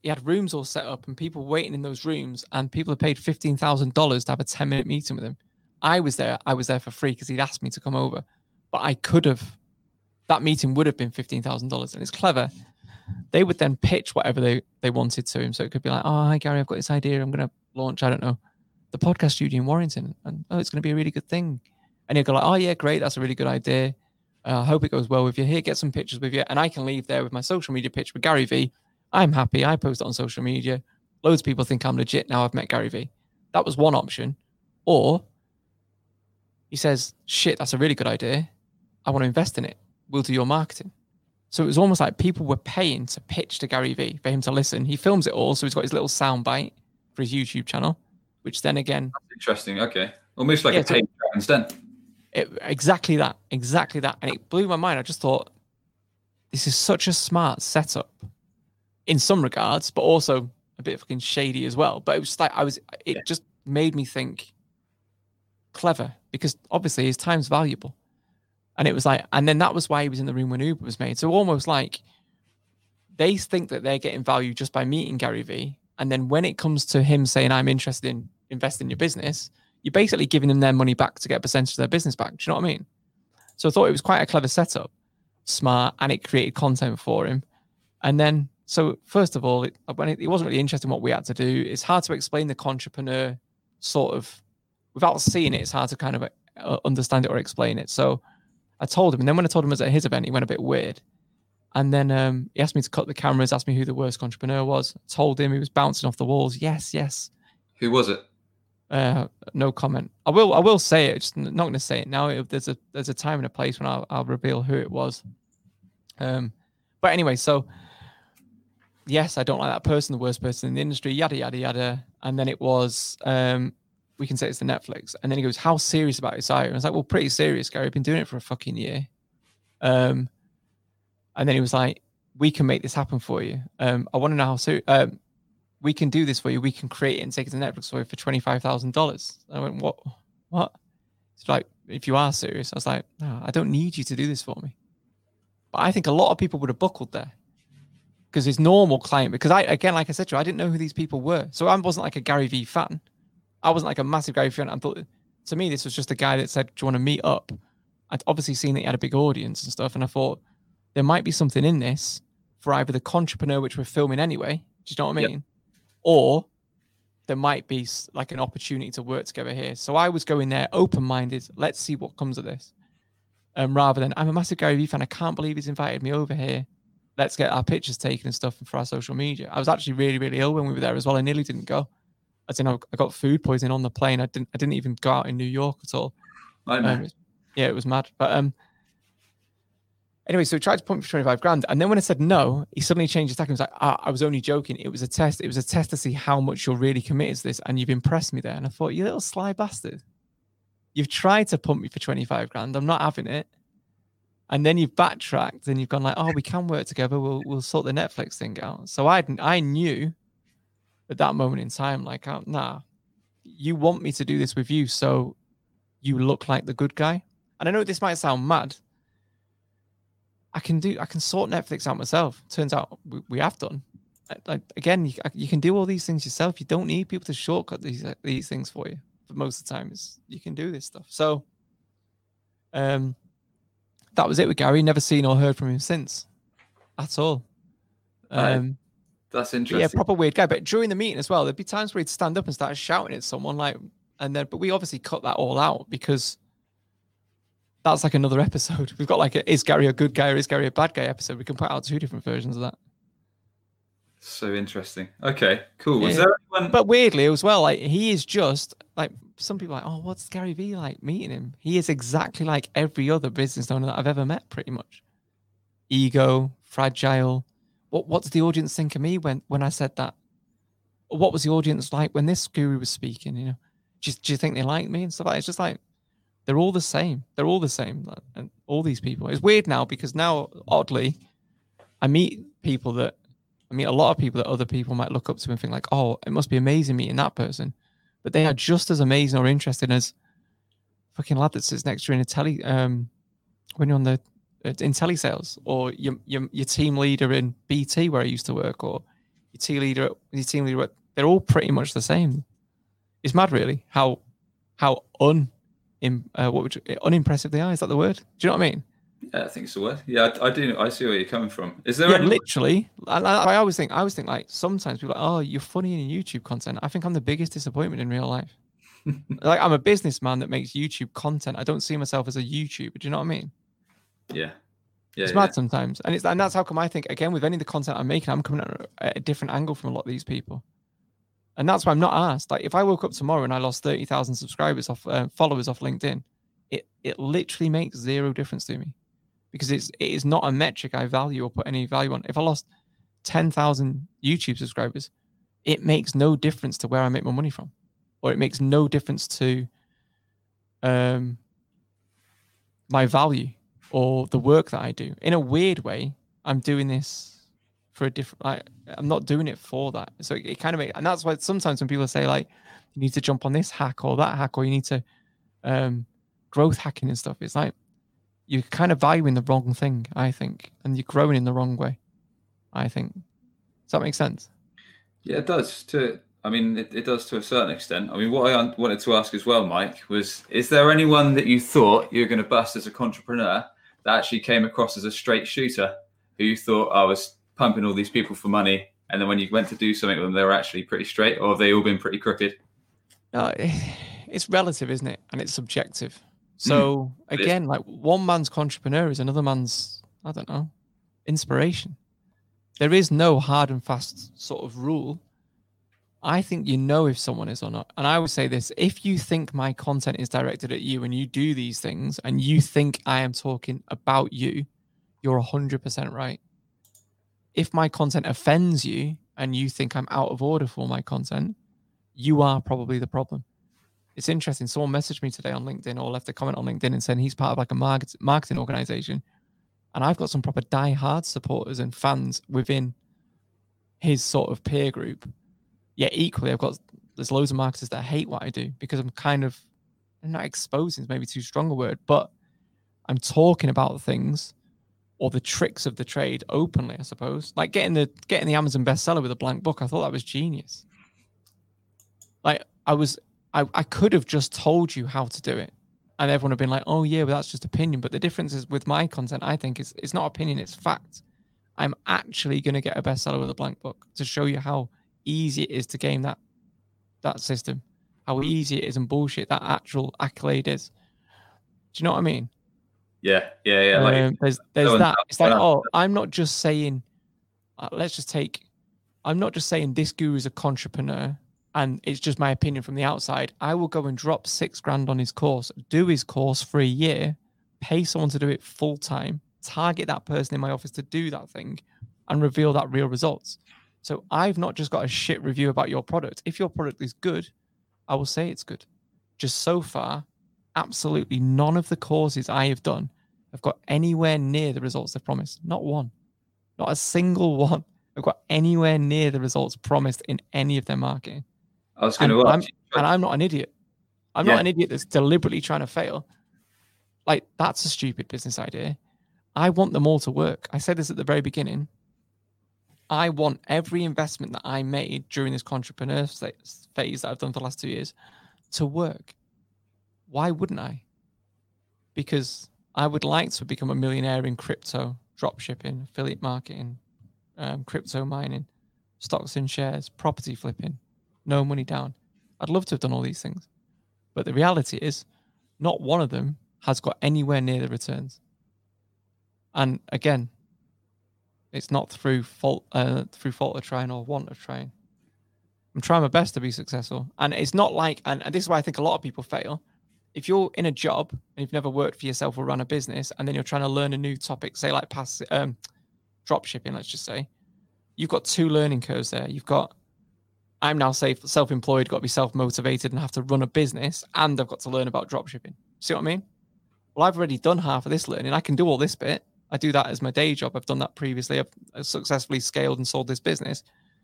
he had rooms all set up and people waiting in those rooms, and people had paid fifteen thousand dollars to have a ten minute meeting with him. I was there. I was there for free because he'd asked me to come over, but I could have. That meeting would have been fifteen thousand dollars, and it's clever they would then pitch whatever they, they wanted to him. So it could be like, oh, hi, Gary, I've got this idea. I'm going to launch, I don't know, the podcast studio in Warrington. And oh, it's going to be a really good thing. And he'll go like, oh, yeah, great. That's a really good idea. Uh, I hope it goes well with you. Here, get some pictures with you. And I can leave there with my social media pitch with Gary Vee. I'm happy. I post it on social media. Loads of people think I'm legit now I've met Gary Vee. That was one option. Or he says, shit, that's a really good idea. I want to invest in it. We'll do your marketing. So it was almost like people were paying to pitch to Gary Vee for him to listen. He films it all, so he's got his little sound bite for his YouTube channel, which then again That's interesting. Okay, almost like yeah, a paid so It, exactly that, exactly that, and it blew my mind. I just thought this is such a smart setup in some regards, but also a bit fucking shady as well. But it was like I was, it yeah. just made me think clever because obviously his time's valuable. And it was like, and then that was why he was in the room when Uber was made. So almost like they think that they're getting value just by meeting Gary Vee. And then when it comes to him saying, I'm interested in investing in your business, you're basically giving them their money back to get a percentage of their business back. Do you know what I mean? So I thought it was quite a clever setup, smart, and it created content for him. And then, so first of all, it, when it, it wasn't really interesting what we had to do, it's hard to explain the contrepreneur sort of without seeing it. It's hard to kind of uh, understand it or explain it. So I told him, and then when I told him it was at his event, he went a bit weird. And then um, he asked me to cut the cameras, asked me who the worst entrepreneur was. I told him he was bouncing off the walls. Yes, yes. Who was it? Uh, no comment. I will. I will say it. Just not going to say it now. There's a there's a time and a place when I'll, I'll reveal who it was. Um, but anyway, so yes, I don't like that person, the worst person in the industry. Yada yada yada. And then it was um, we can say it's the Netflix. And then he goes, How serious about this are? And I was like, Well, pretty serious, Gary. I've been doing it for a fucking year. Um, and then he was like, We can make this happen for you. Um, I want to know how soon um, we can do this for you. We can create it and take it to Netflix for you for twenty five thousand dollars. I went, What what? It's like, if you are serious, I was like, No, I don't need you to do this for me. But I think a lot of people would have buckled there because his normal client, because I again, like I said to you, I didn't know who these people were. So I wasn't like a Gary Vee fan. I wasn't like a massive Gary Vee fan. I thought to me this was just a guy that said, "Do you want to meet up?" I'd obviously seen that he had a big audience and stuff, and I thought there might be something in this for either the contrepreneur, which we're filming anyway. Do you know what I mean? Yep. Or there might be like an opportunity to work together here. So I was going there open minded. Let's see what comes of this. Um, rather than I'm a massive Gary Vee fan. I can't believe he's invited me over here. Let's get our pictures taken and stuff for our social media. I was actually really, really ill when we were there as well. I nearly didn't go as in I got food poisoning on the plane. I didn't I didn't even go out in New York at all. I know. Um, yeah, it was mad. But um, anyway, so he tried to pump me for 25 grand. And then when I said no, he suddenly changed his tack. He was like, ah, I was only joking. It was a test. It was a test to see how much you're really committed to this. And you've impressed me there. And I thought, you little sly bastard. You've tried to pump me for 25 grand. I'm not having it. And then you've backtracked and you've gone like, oh, we can work together. We'll we'll sort the Netflix thing out. So I I knew at that moment in time, like, oh, nah, you want me to do this with you, so you look like the good guy. And I know this might sound mad. I can do, I can sort Netflix out myself. Turns out we, we have done. Like again, you, you, can do all these things yourself. You don't need people to shortcut these these things for you. For most of the time, you can do this stuff. So, um, that was it with Gary. Never seen or heard from him since, at all. Um, that's interesting. Yeah, proper weird guy. But during the meeting as well, there'd be times where he'd stand up and start shouting at someone, like, and then, but we obviously cut that all out because that's like another episode. We've got like a is Gary a good guy or is Gary a bad guy episode. We can put out two different versions of that. So interesting. Okay, cool. Was yeah. there anyone... But weirdly as well, like he is just like some people are like, oh, what's Gary Vee like meeting him? He is exactly like every other business owner that I've ever met, pretty much. Ego, fragile. What what does the audience think of me when when I said that? What was the audience like when this guru was speaking? You know, do do you think they like me and stuff like? That? It's just like they're all the same. They're all the same, and all these people. It's weird now because now, oddly, I meet people that I meet a lot of people that other people might look up to and think like, "Oh, it must be amazing meeting that person," but they are just as amazing or interesting as fucking lad that sits next to you in a telly um, when you're on the in telesales, or your, your your team leader in BT where I used to work, or your team leader your team leader. They're all pretty much the same. It's mad, really, how how un uh, what would you, unimpressive they are. Is that the word? Do you know what I mean? Yeah, I think it's a word. Yeah, I, I, do. I see where you're coming from. Is there? Yeah, any... literally. I, I, always think. I always think like sometimes people are like, oh, you're funny in YouTube content. I think I'm the biggest disappointment in real life. like I'm a businessman that makes YouTube content. I don't see myself as a YouTuber. Do you know what I mean? Yeah. Yeah, it's yeah. mad sometimes, and it's and that's how come I think again with any of the content I'm making, I'm coming at a different angle from a lot of these people, and that's why I'm not asked. Like if I woke up tomorrow and I lost thirty thousand subscribers off uh, followers off LinkedIn, it it literally makes zero difference to me because it's it is not a metric I value or put any value on. If I lost ten thousand YouTube subscribers, it makes no difference to where I make my money from, or it makes no difference to um my value or the work that I do. In a weird way, I'm doing this for a different. Like, I'm not doing it for that. So it, it kind of makes, and that's why sometimes when people say like, you need to jump on this hack or that hack, or you need to um growth hacking and stuff, it's like you're kind of valuing the wrong thing, I think, and you're growing in the wrong way. I think. Does that make sense? Yeah, it does. To I mean, it, it does to a certain extent. I mean, what I wanted to ask as well, Mike, was: Is there anyone that you thought you were going to bust as a contrepreneur that actually came across as a straight shooter, who you thought I was pumping all these people for money, and then when you went to do something with them, they were actually pretty straight, or have they all been pretty crooked? No, uh, it's relative, isn't it? And it's subjective. So mm. again, like one man's contrepreneur is another man's, I don't know, inspiration. There is no hard and fast sort of rule. I think you know if someone is or not. And I would say this if you think my content is directed at you and you do these things and you think I am talking about you, you're 100% right. If my content offends you and you think I'm out of order for my content, you are probably the problem it's interesting. Someone messaged me today on LinkedIn or left a comment on LinkedIn and said he's part of like a market, marketing organization. And I've got some proper die-hard supporters and fans within his sort of peer group. Yet equally, I've got there's loads of marketers that hate what I do because I'm kind of I'm not exposing is maybe too strong a word, but I'm talking about the things or the tricks of the trade openly, I suppose. Like getting the getting the Amazon bestseller with a blank book, I thought that was genius. Like I was I, I could have just told you how to do it. And everyone have been like, oh, yeah, but that's just opinion. But the difference is with my content, I think, is it's not opinion, it's fact. I'm actually going to get a bestseller with a blank book to show you how easy it is to game that that system, how easy it is and bullshit that actual accolade is. Do you know what I mean? Yeah, yeah, yeah. Like, um, there's there's that. It's like, oh, I'm not just saying. Uh, let's just take. I'm not just saying this guru is a contrepreneur and it's just my opinion from the outside, I will go and drop six grand on his course, do his course for a year, pay someone to do it full time, target that person in my office to do that thing, and reveal that real results. So I've not just got a shit review about your product. If your product is good, I will say it's good. Just so far, absolutely none of the courses I have done have got anywhere near the results they've promised. Not one. Not a single one I've got anywhere near the results promised in any of their marketing. I was going and to ask. I'm, and I'm not an idiot. I'm yeah. not an idiot that's deliberately trying to fail. Like, that's a stupid business idea. I want them all to work. I said this at the very beginning. I want every investment that I made during this contrepreneur phase that I've done for the last two years to work. Why wouldn't I? Because I would like to become a millionaire in crypto, drop shipping, affiliate marketing, um, crypto mining, stocks and shares, property flipping, no money down. I'd love to have done all these things. But the reality is, not one of them has got anywhere near the returns. And again, It's not through fault, uh, through fault of trying or want of trying. I'm trying my best to be successful, and it's not like, and, and this is why I think a lot of people fail. If you're in a job and you've never worked for yourself or run a business, and then you're trying to learn a new topic, say like pass, um, drop shipping, let's just say, you've got two learning curves there. You've got I'm now safe, self-employed, got to be self-motivated and have to run a business, and I've got to learn about dropshipping. See what I mean? Well, I've already done half of this learning. I can do all this bit. I do that as my day job. I've done that previously. I've successfully scaled and sold this business.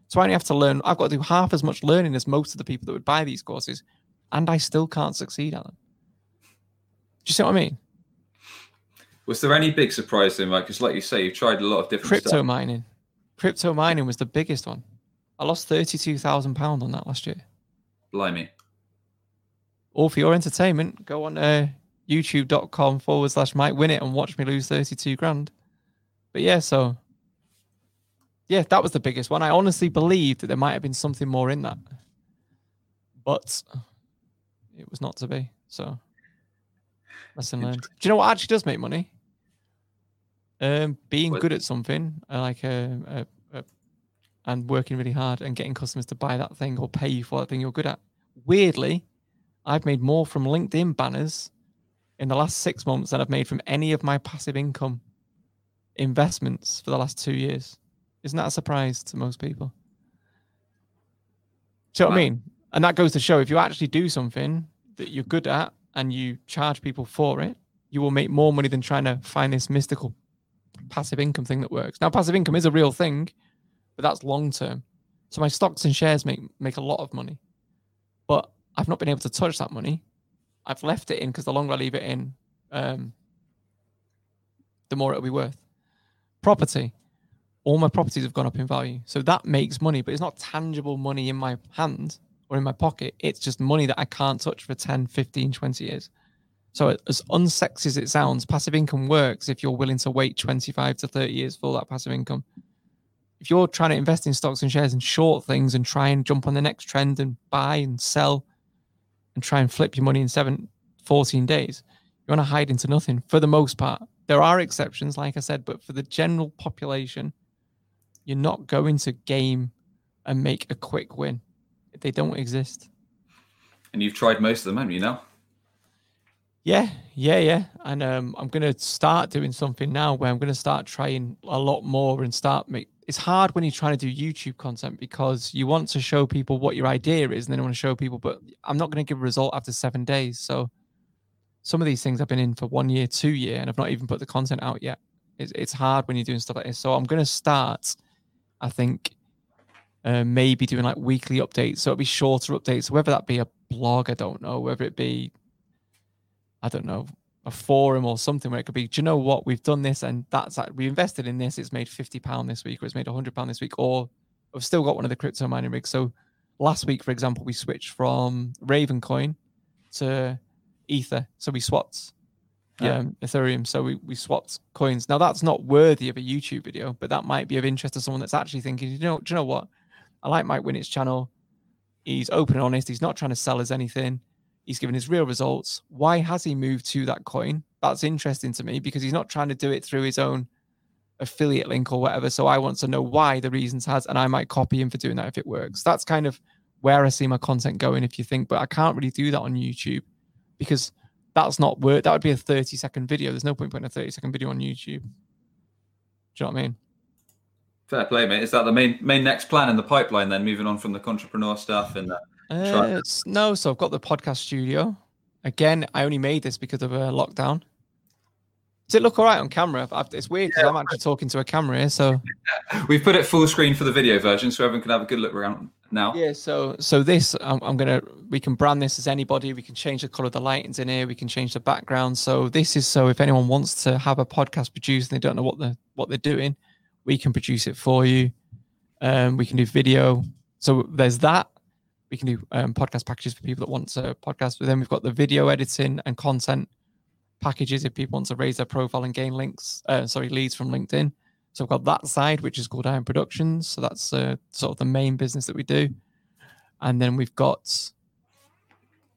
So I only have to learn. I've got to do half as much learning as most of the people that would buy these courses, and I still can't succeed at them. Do you see what I mean? Was there any big surprise then, Mike? Because, like you say, you've tried a lot of different crypto stuff. mining. Crypto mining was the biggest one. I lost thirty-two thousand pound on that last year. Blimey. All for your entertainment. Go on uh, youtube.com forward slash Mike Winnett and watch me lose 32 grand. But yeah, so yeah, that was the biggest one. I honestly believed that there might have been something more in that, but it was not to be. So lesson learned. Do you know what actually does make money? Um, being What? good at something, uh, like a, uh, uh, and working really hard and getting customers to buy that thing or pay you for that thing you're good at. Weirdly, I've made more from LinkedIn banners in the last six months than I've made from any of my passive income investments for the last two years. Isn't that a surprise to most people? Do you know what I mean? And that goes to show if you actually do something that you're good at and you charge people for it, you will make more money than trying to find this mystical passive income thing that works. Now, passive income is a real thing, but that's long term. So my stocks and shares make make a lot of money, but I've not been able to touch that money. I've left it in because the longer I leave it in, um, the more it'll be worth. Property, all my properties have gone up in value, so that makes money, but it's not tangible money in my hand or in my pocket. It's just money that I can't touch for 10, 15, 20 years. So as unsexy as it sounds, passive income works if you're willing to wait 25 to 30 years for that passive income. If you're trying to invest in stocks and shares and short things and try and jump on the next trend and buy and sell and try and flip your money in seven, 14 days, you want to hide into nothing for the most part. There are exceptions, like I said, but for the general population, you're not going to game and make a quick win. They don't exist. And you've tried most of them, haven't you now? Yeah, yeah, yeah. And um, I'm going to start doing something now where I'm going to start trying a lot more and start make. It's hard when you're trying to do YouTube content because you want to show people what your idea is, and then you want to show people. But I'm not going to give a result after seven days. So some of these things I've been in for one year, two year, and I've not even put the content out yet. It's it's hard when you're doing stuff like this. So I'm going to start. I think uh, maybe doing like weekly updates. So it'll be shorter updates. Whether that be a blog, I don't know. Whether it be I don't know, a forum or something where it could be, do you know what? We've done this and that's like, we invested in this. It's made £50 this week or it's made £100 this week. Or I've still got one of the crypto mining rigs. So last week, for example, we switched from Ravencoin to Ether. So we swapped Yeah. um, Ethereum. So we, we swapped coins. Now that's not worthy of a YouTube video, but that might be of interest to someone that's actually thinking, you know, do you know what? I like Mike Winnett's channel. He's open and honest. He's not trying to sell us anything. He's given his real results. Why has he moved to that coin? That's interesting to me because he's not trying to do it through his own affiliate link or whatever. So I want to know why the reasons has, and I might copy him for doing that if it works. That's kind of where I see my content going. If you think, but I can't really do that on YouTube because that's not work. That would be a 30 second video. There's no point putting a 30 second video on YouTube. Do you know what I mean? Fair play, mate. Is that the main main next plan in the pipeline then? Moving on from the contrepreneur stuff and that. Uh, no, so I've got the podcast studio. Again, I only made this because of a lockdown. Does it look all right on camera? I've, it's weird because I'm actually talking to a camera here. So We've put it full screen for the video version, so everyone can have a good look around now. yeah, so so this I'm, I'm gonna we can brand this as anybody. We can change the color of the lightings in here. We can change the background. So this is so if anyone wants to have a podcast produced and they don't know what the what they're doing, we can produce it for you. Um, we can do video. So there's that. We can do um, podcast packages for people that want to podcast. But then we've got the video editing and content packages if people want to raise their profile and gain links. Uh, sorry, leads from LinkedIn. So I've got that side, which is called Iron Productions. So that's uh, sort of the main business that we do. And then we've got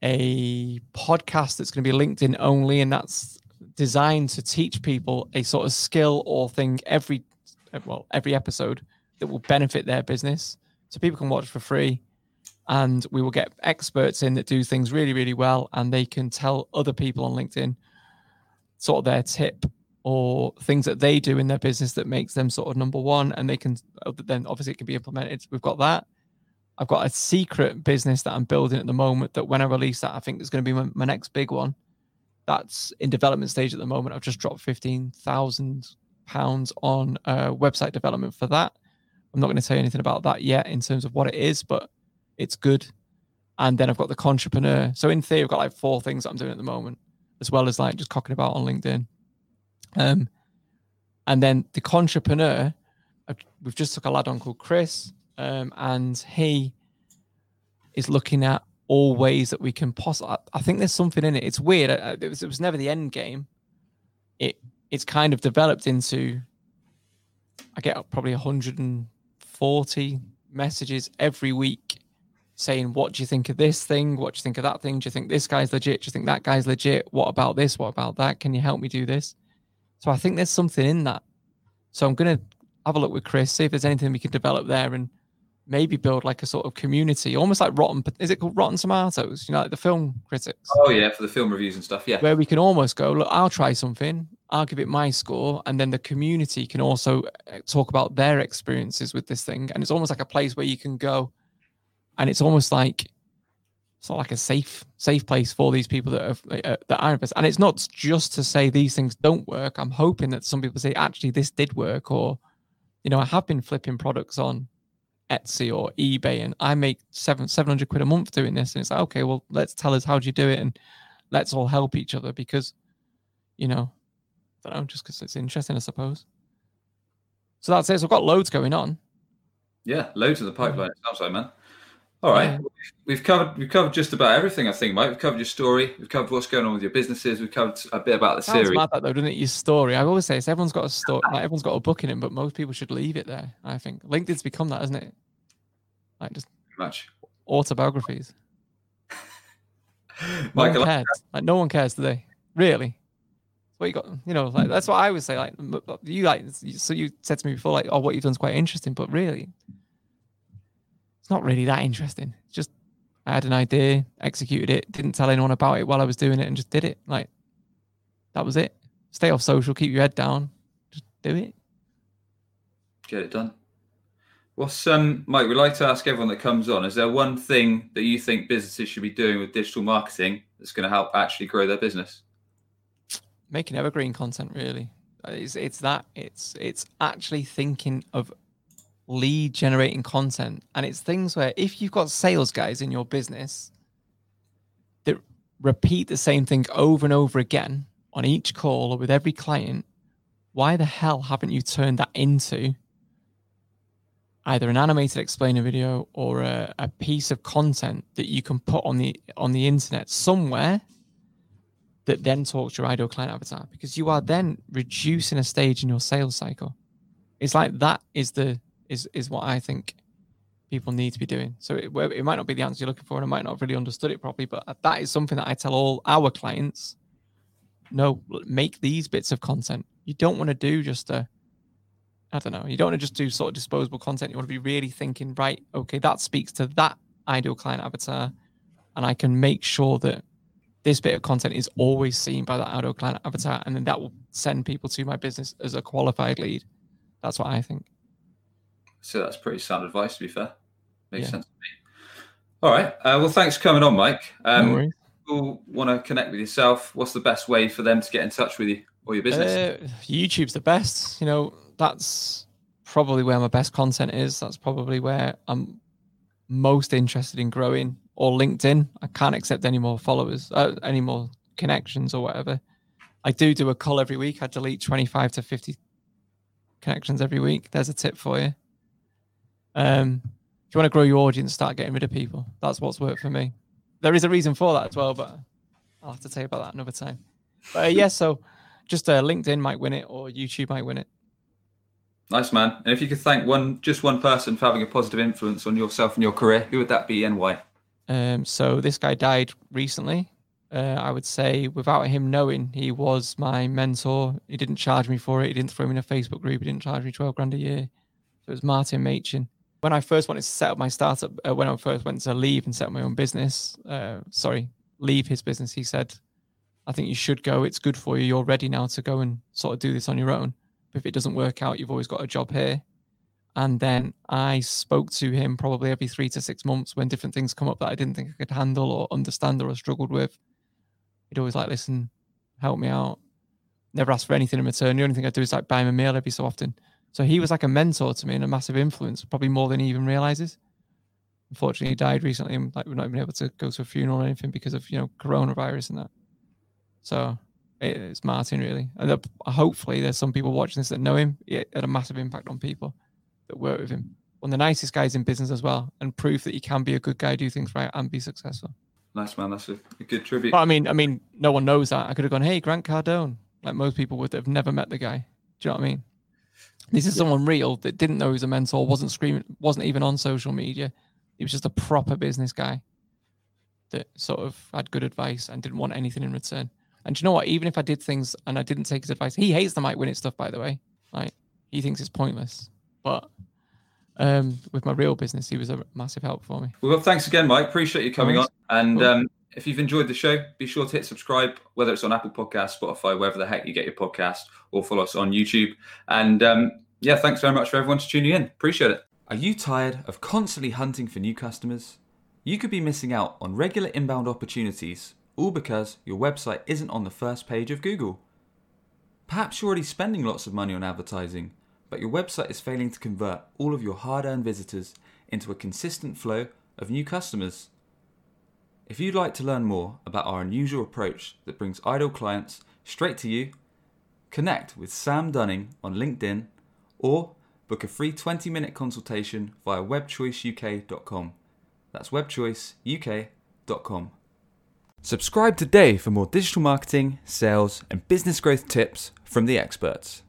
a podcast that's going to be LinkedIn only, and that's designed to teach people a sort of skill or thing every well, every episode that will benefit their business. So people can watch for free and we will get experts in that do things really, really well and they can tell other people on LinkedIn sort of their tip or things that they do in their business that makes them sort of number one and they can then obviously it can be implemented. We've got that. I've got a secret business that I'm building at the moment that when I release that, I think is going to be my, my next big one. That's in development stage at the moment. I've just dropped fifteen thousand pounds on uh, website development for that. I'm not going to tell you anything about that yet in terms of what it is, but it's good. And then I've got the contrepreneur. So in theory, I've got like four things that I'm doing at the moment, as well as like just cocking about on LinkedIn. Um, and then the contrepreneur, we've just took a lad on called Chris, um, and he is looking at all ways that we can possibly. I think there's something in it. It's weird. It was, it was never the end game. It it's kind of developed into. I get probably 140 messages every week saying, What do you think of this thing? What do you think of that thing? Do you think this guy's legit? Do you think that guy's legit? What about this? What about that? Can you help me do this? So I think there's something in that. So I'm going to have a look with Chris, see if there's anything we can develop there and maybe build like a sort of community, almost like Rotten. Is it called Rotten Tomatoes? You know, like the film critics. Oh yeah, for the film reviews and stuff. Yeah, where we can almost go. Look, I'll try something. I'll give it my score, and then the community can also uh, talk about their experiences with this thing. And it's almost like a place where you can go, and it's almost like it's not like a safe safe place for these people that are uh, that are invest. And it's not just to say these things don't work. I'm hoping that some people say actually this did work, or you know, I have been flipping products on Etsy or eBay, and I make seven seven hundred quid a month doing this. And it's like, okay, well, let's tell us how do you do it, and let's all help each other because, you know, I don't know, just because it's interesting, I suppose. So that's it. So I've got loads going on. Yeah, loads in the pipeline. It sounds like, man. All right, yeah. we've covered we've covered just about everything. I think, Mike. We've covered your story. We've covered what's going on with your businesses. We've covered a bit about the Sounds series. Mad that though, doesn't it? Your story. I always say it's everyone's got a story. Like everyone's got a book in it, but most people should leave it there. I think LinkedIn's become that, hasn't it? Like just much autobiographies. no one cares. Like no one cares today. Really. What you got? You know, like that's what I would say. Like you like. So you said to me before, like, oh, what you've done is quite interesting, but really, it's not really that interesting. It's just I had an idea, executed it, didn't tell anyone about it while I was doing it, and just did it. Like that was it. Stay off social, keep your head down, just do it. Get it done. What's um, Mike? We'd like to ask everyone that comes on: Is there one thing that you think businesses should be doing with digital marketing that's going to help actually grow their business? Making evergreen content, really. It's it's that. It's it's actually thinking of lead generating content. And it's things where if you've got sales guys in your business that repeat the same thing over and over again on each call or with every client, why the hell haven't you turned that into either an animated explainer video or a, a piece of content that you can put on the on the internet somewhere that then talks to your ideal client avatar because you are then reducing a stage in your sales cycle. It's like that is the is is what I think people need to be doing. So it, it might not be the answer you're looking for, and I might not have really understood it properly, but that is something that I tell all our clients. No, make these bits of content. You don't want to do just a, I don't know, you don't want to just do sort of disposable content. You want to be really thinking, right, okay, that speaks to that ideal client avatar, and I can make sure that this bit of content is always seen by that ideal client avatar, and then that will send people to my business as a qualified lead. That's what I think. So that's pretty sound advice, to be fair. Makes yeah. sense to me. All right. Uh, well, thanks for coming on, Mike. Um, no people want to connect with yourself. What's the best way for them to get in touch with you or your business? Uh, YouTube's the best. You know, that's probably where my best content is. That's probably where I'm most interested in growing. Or LinkedIn. I can't accept any more followers, uh, any more connections or whatever. I do do a call every week. I delete 25 to 50 connections every week. There's a tip for you. Um, if you want to grow your audience, start getting rid of people. That's what's worked for me. There is a reason for that as well, but I'll have to tell you about that another time. But uh, yeah, so just uh, LinkedIn Mike Winnett or YouTube Mike Winnett. Nice man. And if you could thank one, just one person for having a positive influence on yourself and your career, who would that be and why? Um, so this guy died recently. uh, I would say without him knowing, he was my mentor. He didn't charge me for it. He didn't throw me in a Facebook group. He didn't charge me 12 grand a year. So it was Martin Machin. When I first wanted to set up my startup, uh, when I first went to leave and set up my own business, uh, sorry, leave his business, he said, I think you should go. It's good for you. You're ready now to go and sort of do this on your own. But if it doesn't work out, you've always got a job here. And then I spoke to him probably every three to six months when different things come up that I didn't think I could handle or understand or struggled with. He'd always like, listen, help me out. Never ask for anything in return. The only thing I do is like buy him a meal every so often. So he was like a mentor to me and a massive influence, probably more than he even realizes. Unfortunately, he died recently, and like we're not even able to go to a funeral or anything because of you know coronavirus and that. So it's Martin really, and uh, hopefully there's some people watching this that know him. He had a massive impact on people that work with him. One of the nicest guys in business as well, and proof that he can be a good guy, do things right, and be successful. Nice man, that's a, a good tribute. But I mean, I mean, no one knows that. I could have gone, "Hey, Grant Cardone," like most people would have never met the guy. Do you know what I mean? This is someone real that didn't know he was a mentor, wasn't screaming, wasn't even on social media. He was just a proper business guy that sort of had good advice and didn't want anything in return. And you know what? Even if I did things and I didn't take his advice, he hates the Mike Winnett stuff, by the way. Like he thinks it's pointless. But um, with my real business, he was a massive help for me. Well, thanks again, Mike. Appreciate you coming on. And um, if you've enjoyed the show, be sure to hit subscribe, whether it's on Apple Podcast, Spotify, wherever the heck you get your podcast, or follow us on YouTube. And um, yeah, thanks very much for everyone to tuning in. Appreciate it. Are you tired of constantly hunting for new customers? You could be missing out on regular inbound opportunities, all because your website isn't on the first page of Google. Perhaps you're already spending lots of money on advertising but your website is failing to convert all of your hard earned visitors into a consistent flow of new customers. If you'd like to learn more about our unusual approach that brings idle clients straight to you, connect with Sam Dunning on LinkedIn or book a free 20 minute consultation via webchoiceuk.com. That's webchoiceuk.com. Subscribe today for more digital marketing, sales, and business growth tips from the experts.